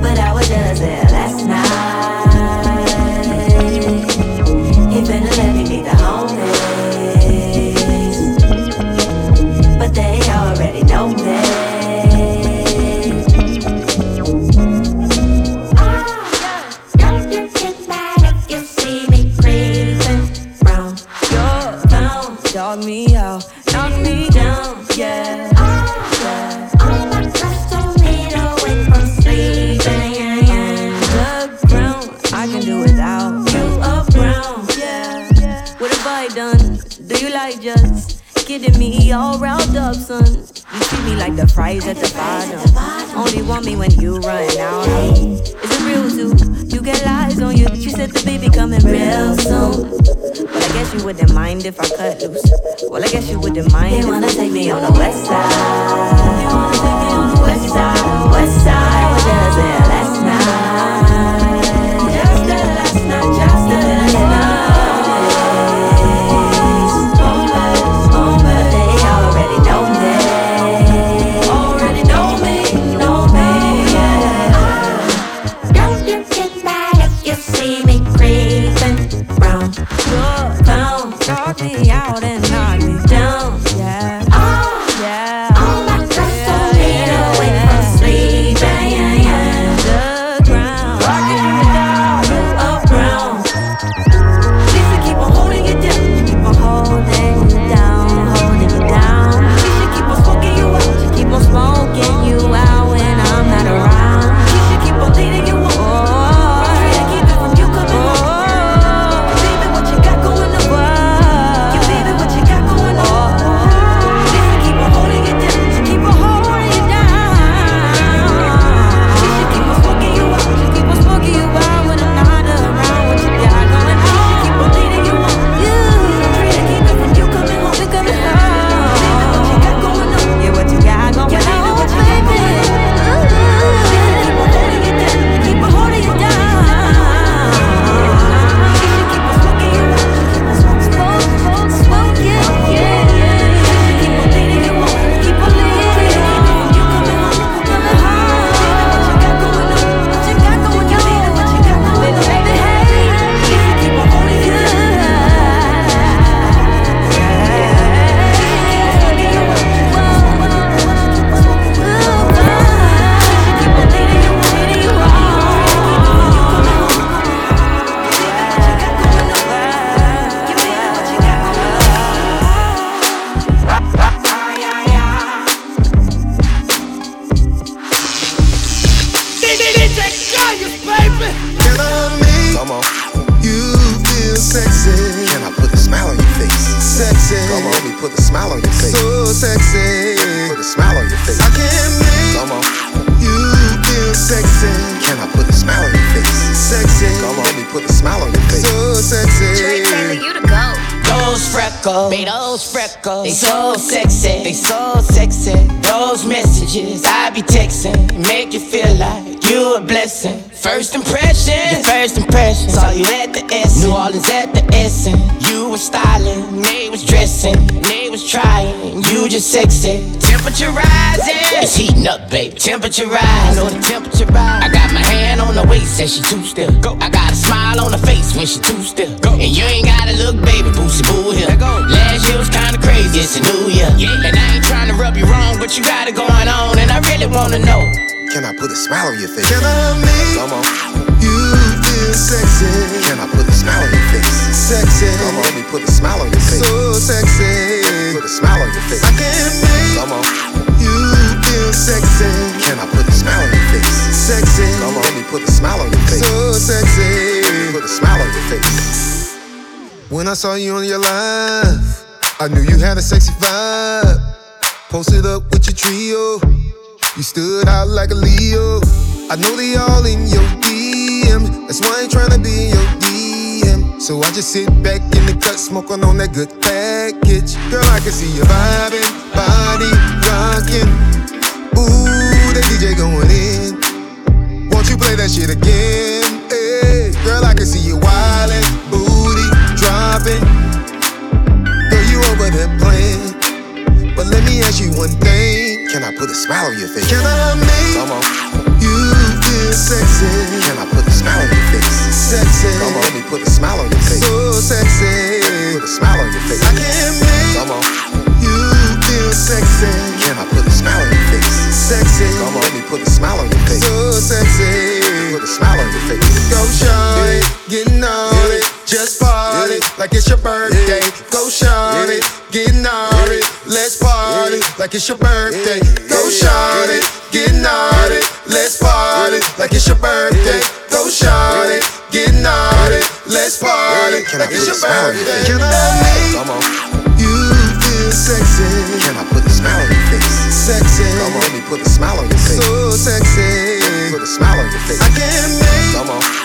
but I was just there last night. Put a smile on your face. So sexy. Put a smile on your face. I can't make. Come on. You feel sexy. Can I put a smile on your face? Sexy. Come on, let me put a smile on your face. So sexy. Trey Taylor, you to go. Those freckles, babe, those freckles, they so sexy, they so sexy. Those messages I be texting make you feel like you a blessing. First impression, your first impression. Saw you at the S, New Orleans at the Essen. You was styling, they was dressing, they was trying. You just sexy. Temperature rising, it's heating up, baby. Temperature rising, know the temperature rise. I got my hand on the waist, said she too still. Go. I got a smile on her face when she too still. Go. And you ain't gotta look, baby, boosie boo here. Last year was kinda crazy, it's a new year. Yeah. And I ain't trying to rub you wrong, but you got it going on, and I really wanna know. Can I put a smile on your face? Can I make Come on. you feel sexy? Can I put a smile on your face? Sexy. Come on, let me put a smile on your face. So sexy. Put a smile on your face. I can't make Come on. you feel sexy. Can I put a smile on your face? Sexy. Come on, let me put a smile on your face. So sexy. Put a smile on your face. When I saw you on your live, I knew you had a sexy vibe. Posted up with your trio. You stood out like a Leo. I know they all in your DM. That's why I ain't tryna be in your DM. So I just sit back in the cut, smoking on that good package. Girl, I can see you vibing, body rocking. Ooh, the DJ going in. Won't you play that shit again? Hey, girl, I can see you wildin', booty dropping. Girl, you over there playing. But let me ask you one thing. Can I put a smile on your face? Can I make Come on. you feel sexy? Can I put a smile on your face? Sexy. Come on, let me put a smile on your face. So sexy. Put a smile on your face. I can make Come on. you feel sexy. Can I put a smile on your face? Sexy. Come on, let me put a smile on your face. So sexy. Put a smile on your face. Go shawty, getting on it. Just party like it's your birthday. Go shawty, getting on it. Let's party like it's your birthday. Go shawty, getting on it. Let's party like it's your birthday. Go shawty, getting on it. Let's party like it's your birthday. Can I make Come on. you feel sexy? Can I put a smile on your face? Sexy. Come on, let me put a smile on your face. So sexy. Put a smile on your face. I can't make Come on.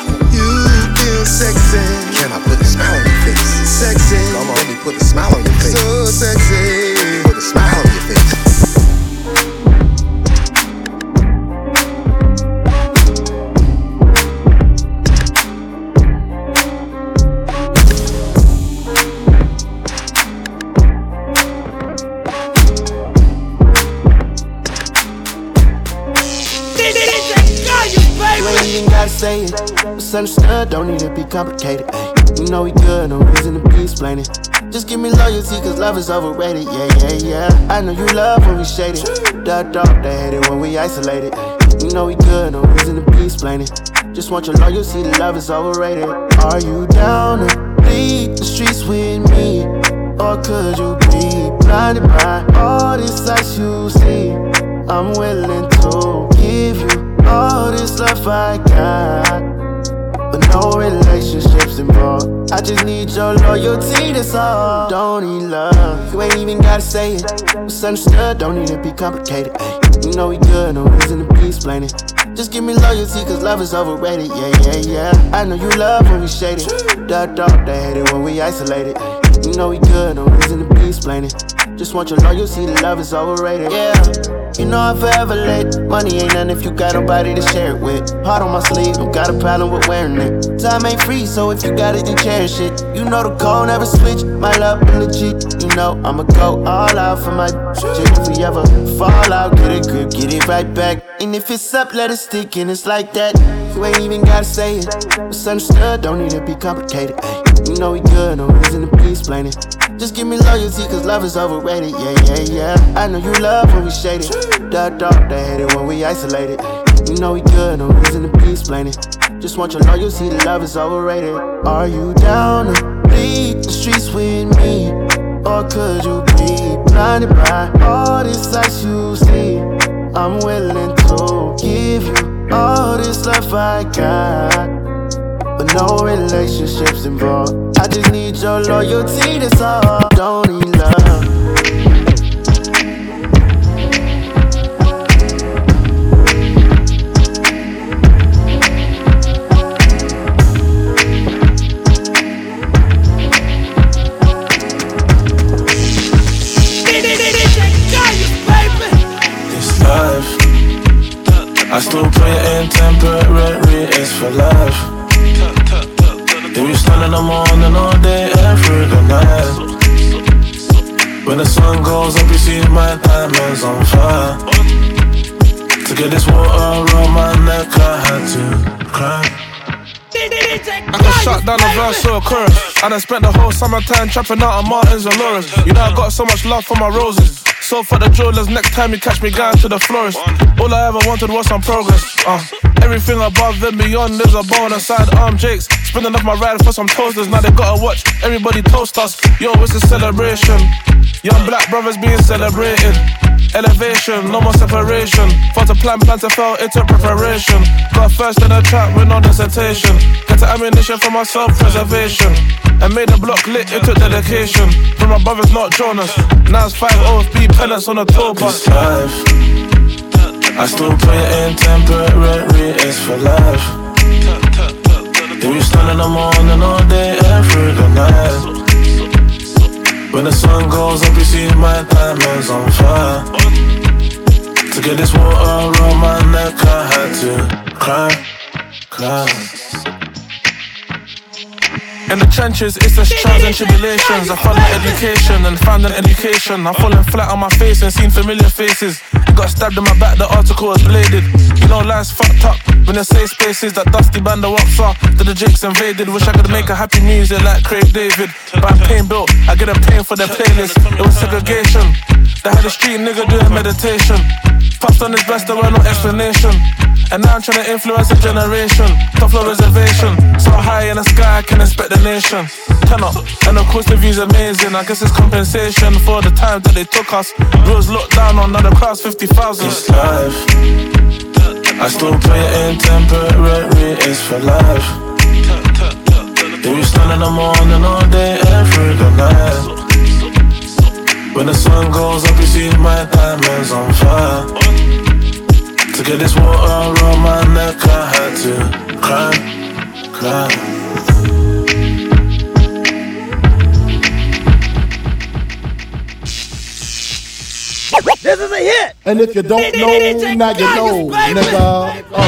Complicated. Ay. You know we good, no reason to be explaining. Just give me loyalty, cause love is overrated. Yeah, yeah, yeah. I know you love when we shaded. The dark, they hate it when we isolated. You know we good, no reason to be explaining. Just want your loyalty, the love is overrated. Are you down to bleed the streets with me? Or could you be blinded by all this sights you see? I'm willing to give you all this love I got. But no relationships involved. I just need your loyalty, that's all. Don't need love. You ain't even gotta say it. Misunderstood, don't need to be complicated. Ay. You know we good, no reason to be explaining. Just give me loyalty, cause love is overrated. Yeah, yeah, yeah. I know you love when we shaded. The dark, they hate it when we isolated. You know we good, no reason to be explaining. Just want your loyalty, the love is overrated. Yeah. You know I'm forever late. Money ain't nothing if you got nobody to share it with. Heart on my sleeve, don't got a problem with wearing it. Time ain't free, so if you got it, then cherish it. You know the code never switch. My love legit. You know I'ma go all out for my shit. If we ever fall out, get a grip, get it right back. And if it's up, let it stick, and it's like that. You ain't even gotta say it. It's understood, don't need to be complicated. Ay. You know we good, no reason to be explaining. Just give me loyalty, cause love is overrated. Yeah, yeah, yeah. I know you love when we shaded. The dark, they hate it when we isolated. You know we good, no reason to be explaining. Just want your loyalty, the love is overrated. Are you down to bleed the streets with me? Or could you be blinded by all this sights you see? I'm willing to give you all this love I got. But no relationships involved. I just need your loyalty, that's all. Don't need love. My diamonds on fire. To get this water around my neck, I had to cry. I can shut down a verse or a chorus. And I spent the whole summertime trapping out on Martins and Lawrence. You know I got so much love for my roses. So for the jewelers, next time you catch me going to the florist. All I ever wanted was some progress. Uh, everything above and beyond is a bonus. Side arm Jakes, spinning off my ride for some toasters. Now they gotta watch everybody toast us. Yo, it's a celebration. Young black brothers being celebrated. Elevation, no more separation. For the plan, plan to fail, it took preparation. Got first in the trap with no dissertation. Get the ammunition for my self preservation. And made the block lit, it took dedication. From my brothers, not Jonas. Now it's 5 OFB pennants on a tour bus. Life. I still it in temporary, it's for life. If you stand in the morning all day and through the night. When the sun goes up, you see my diamonds on fire. To get this water around my neck, I had to cry, cry. In the trenches, it's just trials and tribulations. I found an education and found an education. I'm falling flat on my face and seen familiar faces. Got stabbed in my back, the article was bladed. You know, life's fucked up when they say spaces that dusty band of ups are. That the jakes invaded. Wish I could make a happy music like Craig David. But I'm pain built, I get a pain for their playlist. It was segregation. They had a street nigga doing meditation. Passed on his best, there were no explanation. And now I'm trying to influence a generation. Top floor reservation. So high in the sky, I can inspect the nation. Turn up. And of course, the view's amazing. I guess it's compensation for the time that they took us. Rules looked down on, now the crowd's 50,000. It's life. I still play it in temporary, it's for life. Then we stand in the morning all day, every night. When the sun goes up, you see my diamonds on fire. To get this water around my neck, I had to cry, cry. This is a hit. And if you don't know, now you know, nigga. Uh, uh,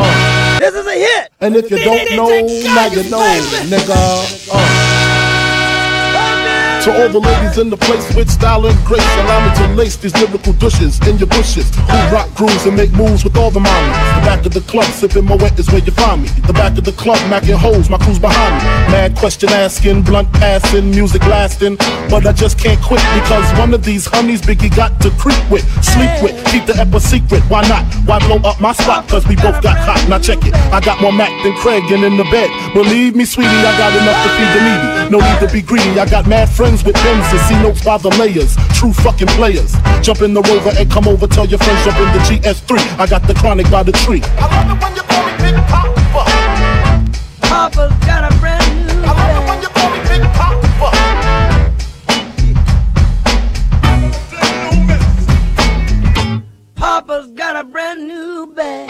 uh, this is a hit. And if you don't know, now you know, nigga. To all the ladies in the place with style and grace, allow me to lace these lyrical douches in your bushes. Who rock grooves and make moves with all the mommies. The back of the club, sipping Moët is where you find me. The back of the club, macking holes, my crew's behind me. Mad question asking, blunt passing, music lasting. But I just can't quit because one of these honeys Biggie got to creep with, sleep with, keep the ep a secret. Why not? Why blow up my spot? Cause we both got hot. Now check it. I got more Mac than Craig and in the bed. Believe me, sweetie, I got enough to feed the needy. No need to be greedy. I got mad friends friends with pens and see notes by the layers. True fucking players. Jump in the rover and come over. Tell your friends jump in the GS3. I got the chronic by the tree. I love it when you call me Big Papa. Papa's got a brand new. I love it when you call me Big Papa. Papa's got a brand new bag.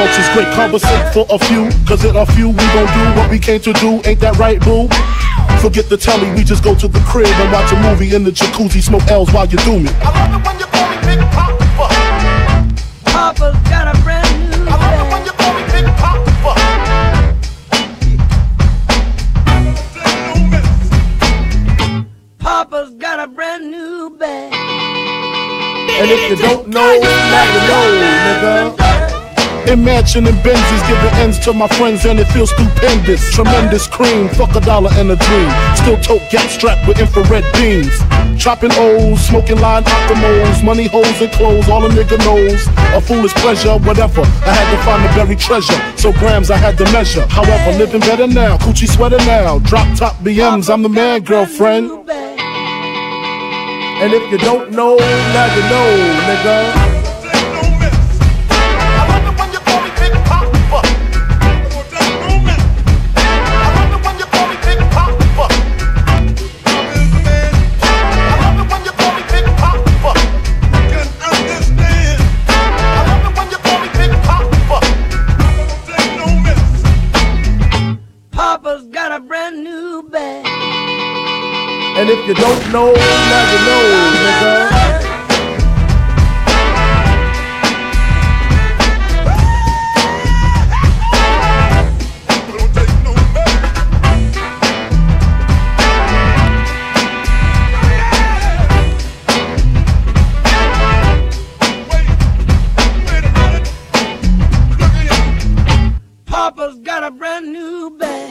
roaches. Great conversation for a few. Cause it a few we gon' do what we came to do. Ain't that right, boo? Forget the telly, we just go to the crib and watch a movie in the jacuzzi, smoke L's while you do me. I love it when you call me Big Papa. Papa's got a brand new. I love it when you call me Big Papa. Papa's got a brand new bag. And if you don't know, now you know, nigga. Imagine and Benzes giving ends to my friends and it feels stupendous. Tremendous cream, fuck a dollar and a dream. Still tote gap strapped with infrared beams. Chopping O's, smoking line optimals, money holes and clothes, all a nigga knows. A foolish pleasure, whatever. I had to find the buried treasure, so grams I had to measure. However, living better now, coochie sweater now. Drop top BMs, I'm the man, girlfriend. And if you don't know, now you know, nigga. If you don't know, now you know, nigga. Papa's got a brand new bag.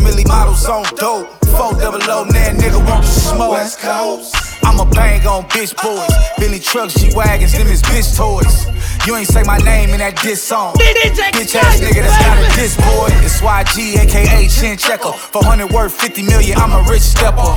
Mille models on dope. Four double O, nan nigga want to smoke. West Coast. I'ma bang on bitch boys. Billy trucks, G wagons, them is bitch toys. You ain't say my name in that diss song. Bitch ass nigga that's got a diss boy. It's YG, aka Chin Checker. 400 worth 50 million, I'm a rich stepper.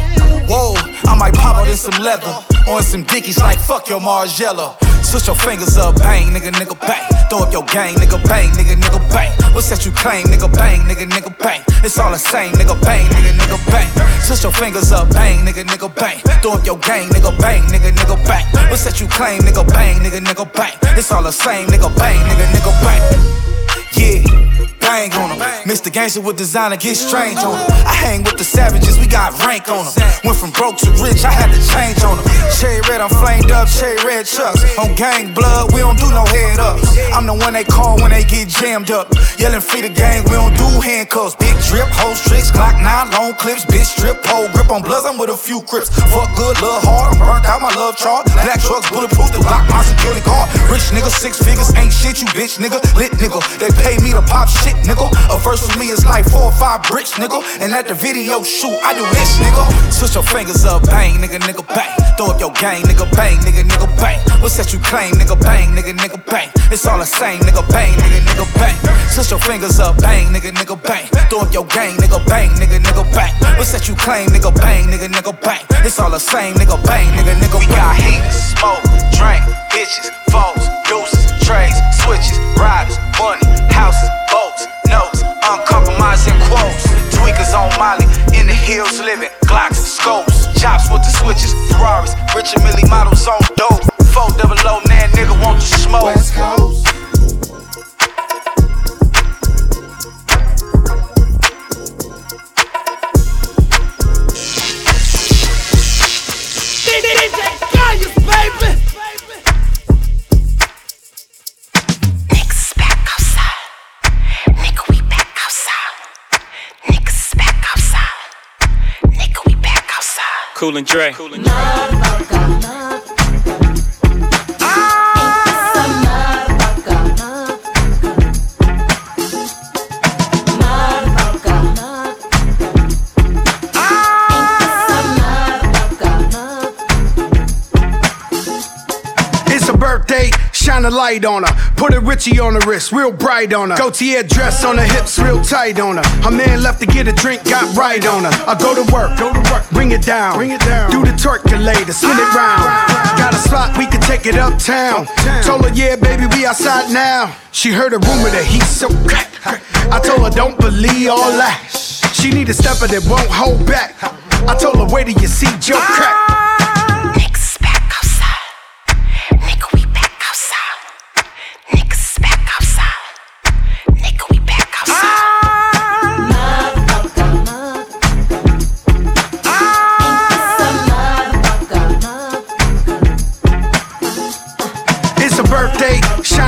Whoa, I might pop out in some leather. On some dickies like fuck your Margiela. Switch your fingers up, bang, nigga, nigga, bang. Throw up your gang, nigga, bang, nigga, nigga, bang. What's that you claim, nigga, bang, nigga, nigga, bang. It's all the same, nigga, bang, nigga, nigga, bang. Switch your fingers up, bang, nigga, nigga, bang. Throw up your gang, nigga, bang, nigga, nigga, bang. What's that you claim, nigga, bang, nigga, nigga, bang. It's all the same, nigga, bang, nigga, nigga, bang. Yeah bang on them. Mr. Gangster with designer, get strange on them. I hang with the savages, we got rank on them. Went from broke to rich, I had to change on them. Cherry red, I'm flamed up, cherry red chucks. On gang blood, we don't do no head ups. I'm the one they call when they get jammed up. Yelling free the gang, we don't do handcuffs. Big drip, hoes tricks, clock nine, long clips, bitch strip, pole grip on bloods, I'm with a few crips. Fuck good, love hard, I'm burnt out my love chart. Black trucks, bulletproof, they block my security guard. Rich nigga, six figures, ain't shit, you bitch nigga. Lit nigga, they pay me to pop shit, nigga. A verse with me is like four or five bricks, nigga. And at the video shoot, I do this, nigga. Switch your fingers up, bang, nigga, nigga, bang. Throw up your gang, nigga, bang, nigga, nigga, bang. What's that you claim, nigga, bang, nigga, nigga, bang. It's all the same, nigga, bang, nigga, nigga, bang. Switch your fingers up, bang, nigga, nigga, bang. Throw up your gang, nigga, bang, nigga, nigga, bang. What's that you claim, nigga, bang, nigga, nigga, bang. It's all the same, nigga, bang, nigga, nigga, bang. We got heat, smoke, drink, bitches, foes, deuces, trays, switches, riders, money, houses, boats, notes, uncompromising quotes. Tweakers on Molly, in the hills living, Glocks, scopes, chops with the switches, Ferraris, Richard Mille models on dope. Four double oh O, nan nigga want to smoke. West Coast. Cool and Dre. It's shine a light on her. Put a Richie on the wrist, real bright on her. Gaultier dress on her hips, real tight on her. Her man left to get a drink, got right on her. I go to work, go to work, bring it down, bring it down. Do the twerkulator, spin it round. Ah. Got a spot, we can take it uptown. Told her, yeah, baby, we outside now. She heard a rumor that he's so crack. I told her, don't believe all that. She need a stepper that won't hold back. I told her, wait till you see Joe crack.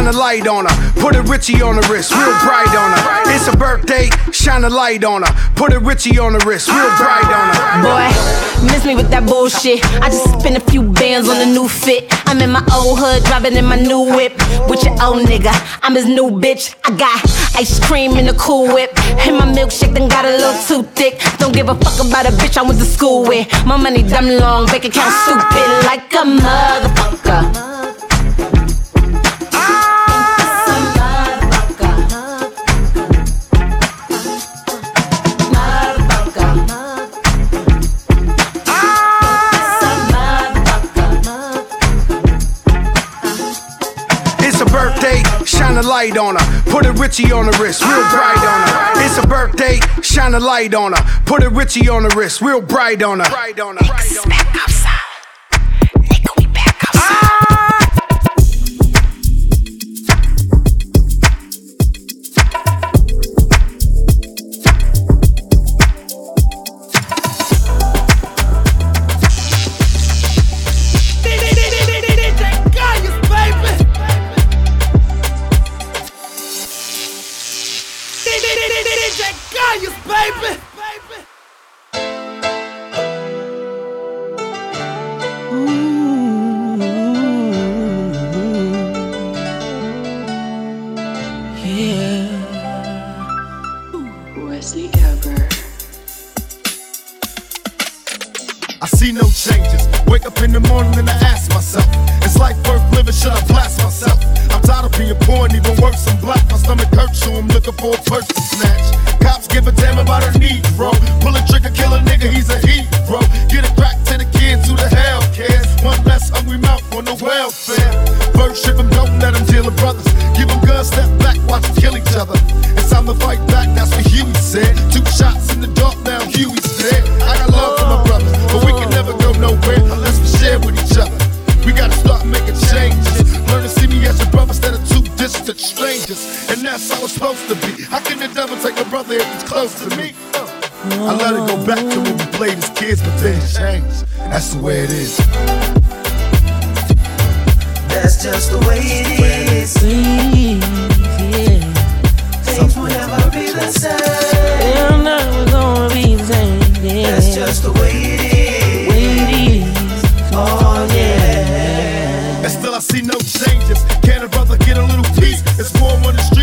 Shine a light on her. Put a Richie on the wrist, real bright on her. It's a birthday, shine a light on her. Put a Richie on the wrist, real bright on her. Boy, miss me with that bullshit. I just spent a few bands on a new fit. I'm in my old hood, driving in my new whip. With your old nigga, I'm his new bitch. I got ice cream in the cool whip. And my milkshake done got a little too thick. Don't give a fuck about a bitch I went to school with. My money dumb long, bank account stupid like a motherfucker. Light on her. Put a Richie on the wrist, real bright on her. It's a birthday, shine a light on her. Put a Richie on the wrist, real bright on her. Bright on her. I see no changes. Wake up in the morning and I ask myself, it's life worth living? Should I blast myself? I'm tired of being poor and even worse, I'm black. My stomach hurts, so I'm looking for a purse to snatch. Cops give a damn about a Negro. Pull a trigger, kill a nigga, he's a heat, hero. Get it back to the kids who the hell cares. One less hungry mouth on the welfare. First ship them, don't let them deal with brothers. Give them guns, step back, watch them kill each other. It's time to fight back, that's what Huey said. Two shots in the dark, now Huey's dead. I got love for my brothers, but we can never go nowhere unless we share with each other. We gotta start making changes. Learn to see me as your brother instead of two distant strangers. And that's how it's supposed to be. How can the devil take a brother if he's close to me? I let it go back to when we played as kids, but things change. That's the way it is. That's just the way it is. Things will never be the same. They're never gonna be the same. Yeah. That's just the way it is. See no changes. Can a brother get a little peace? It's war on the streets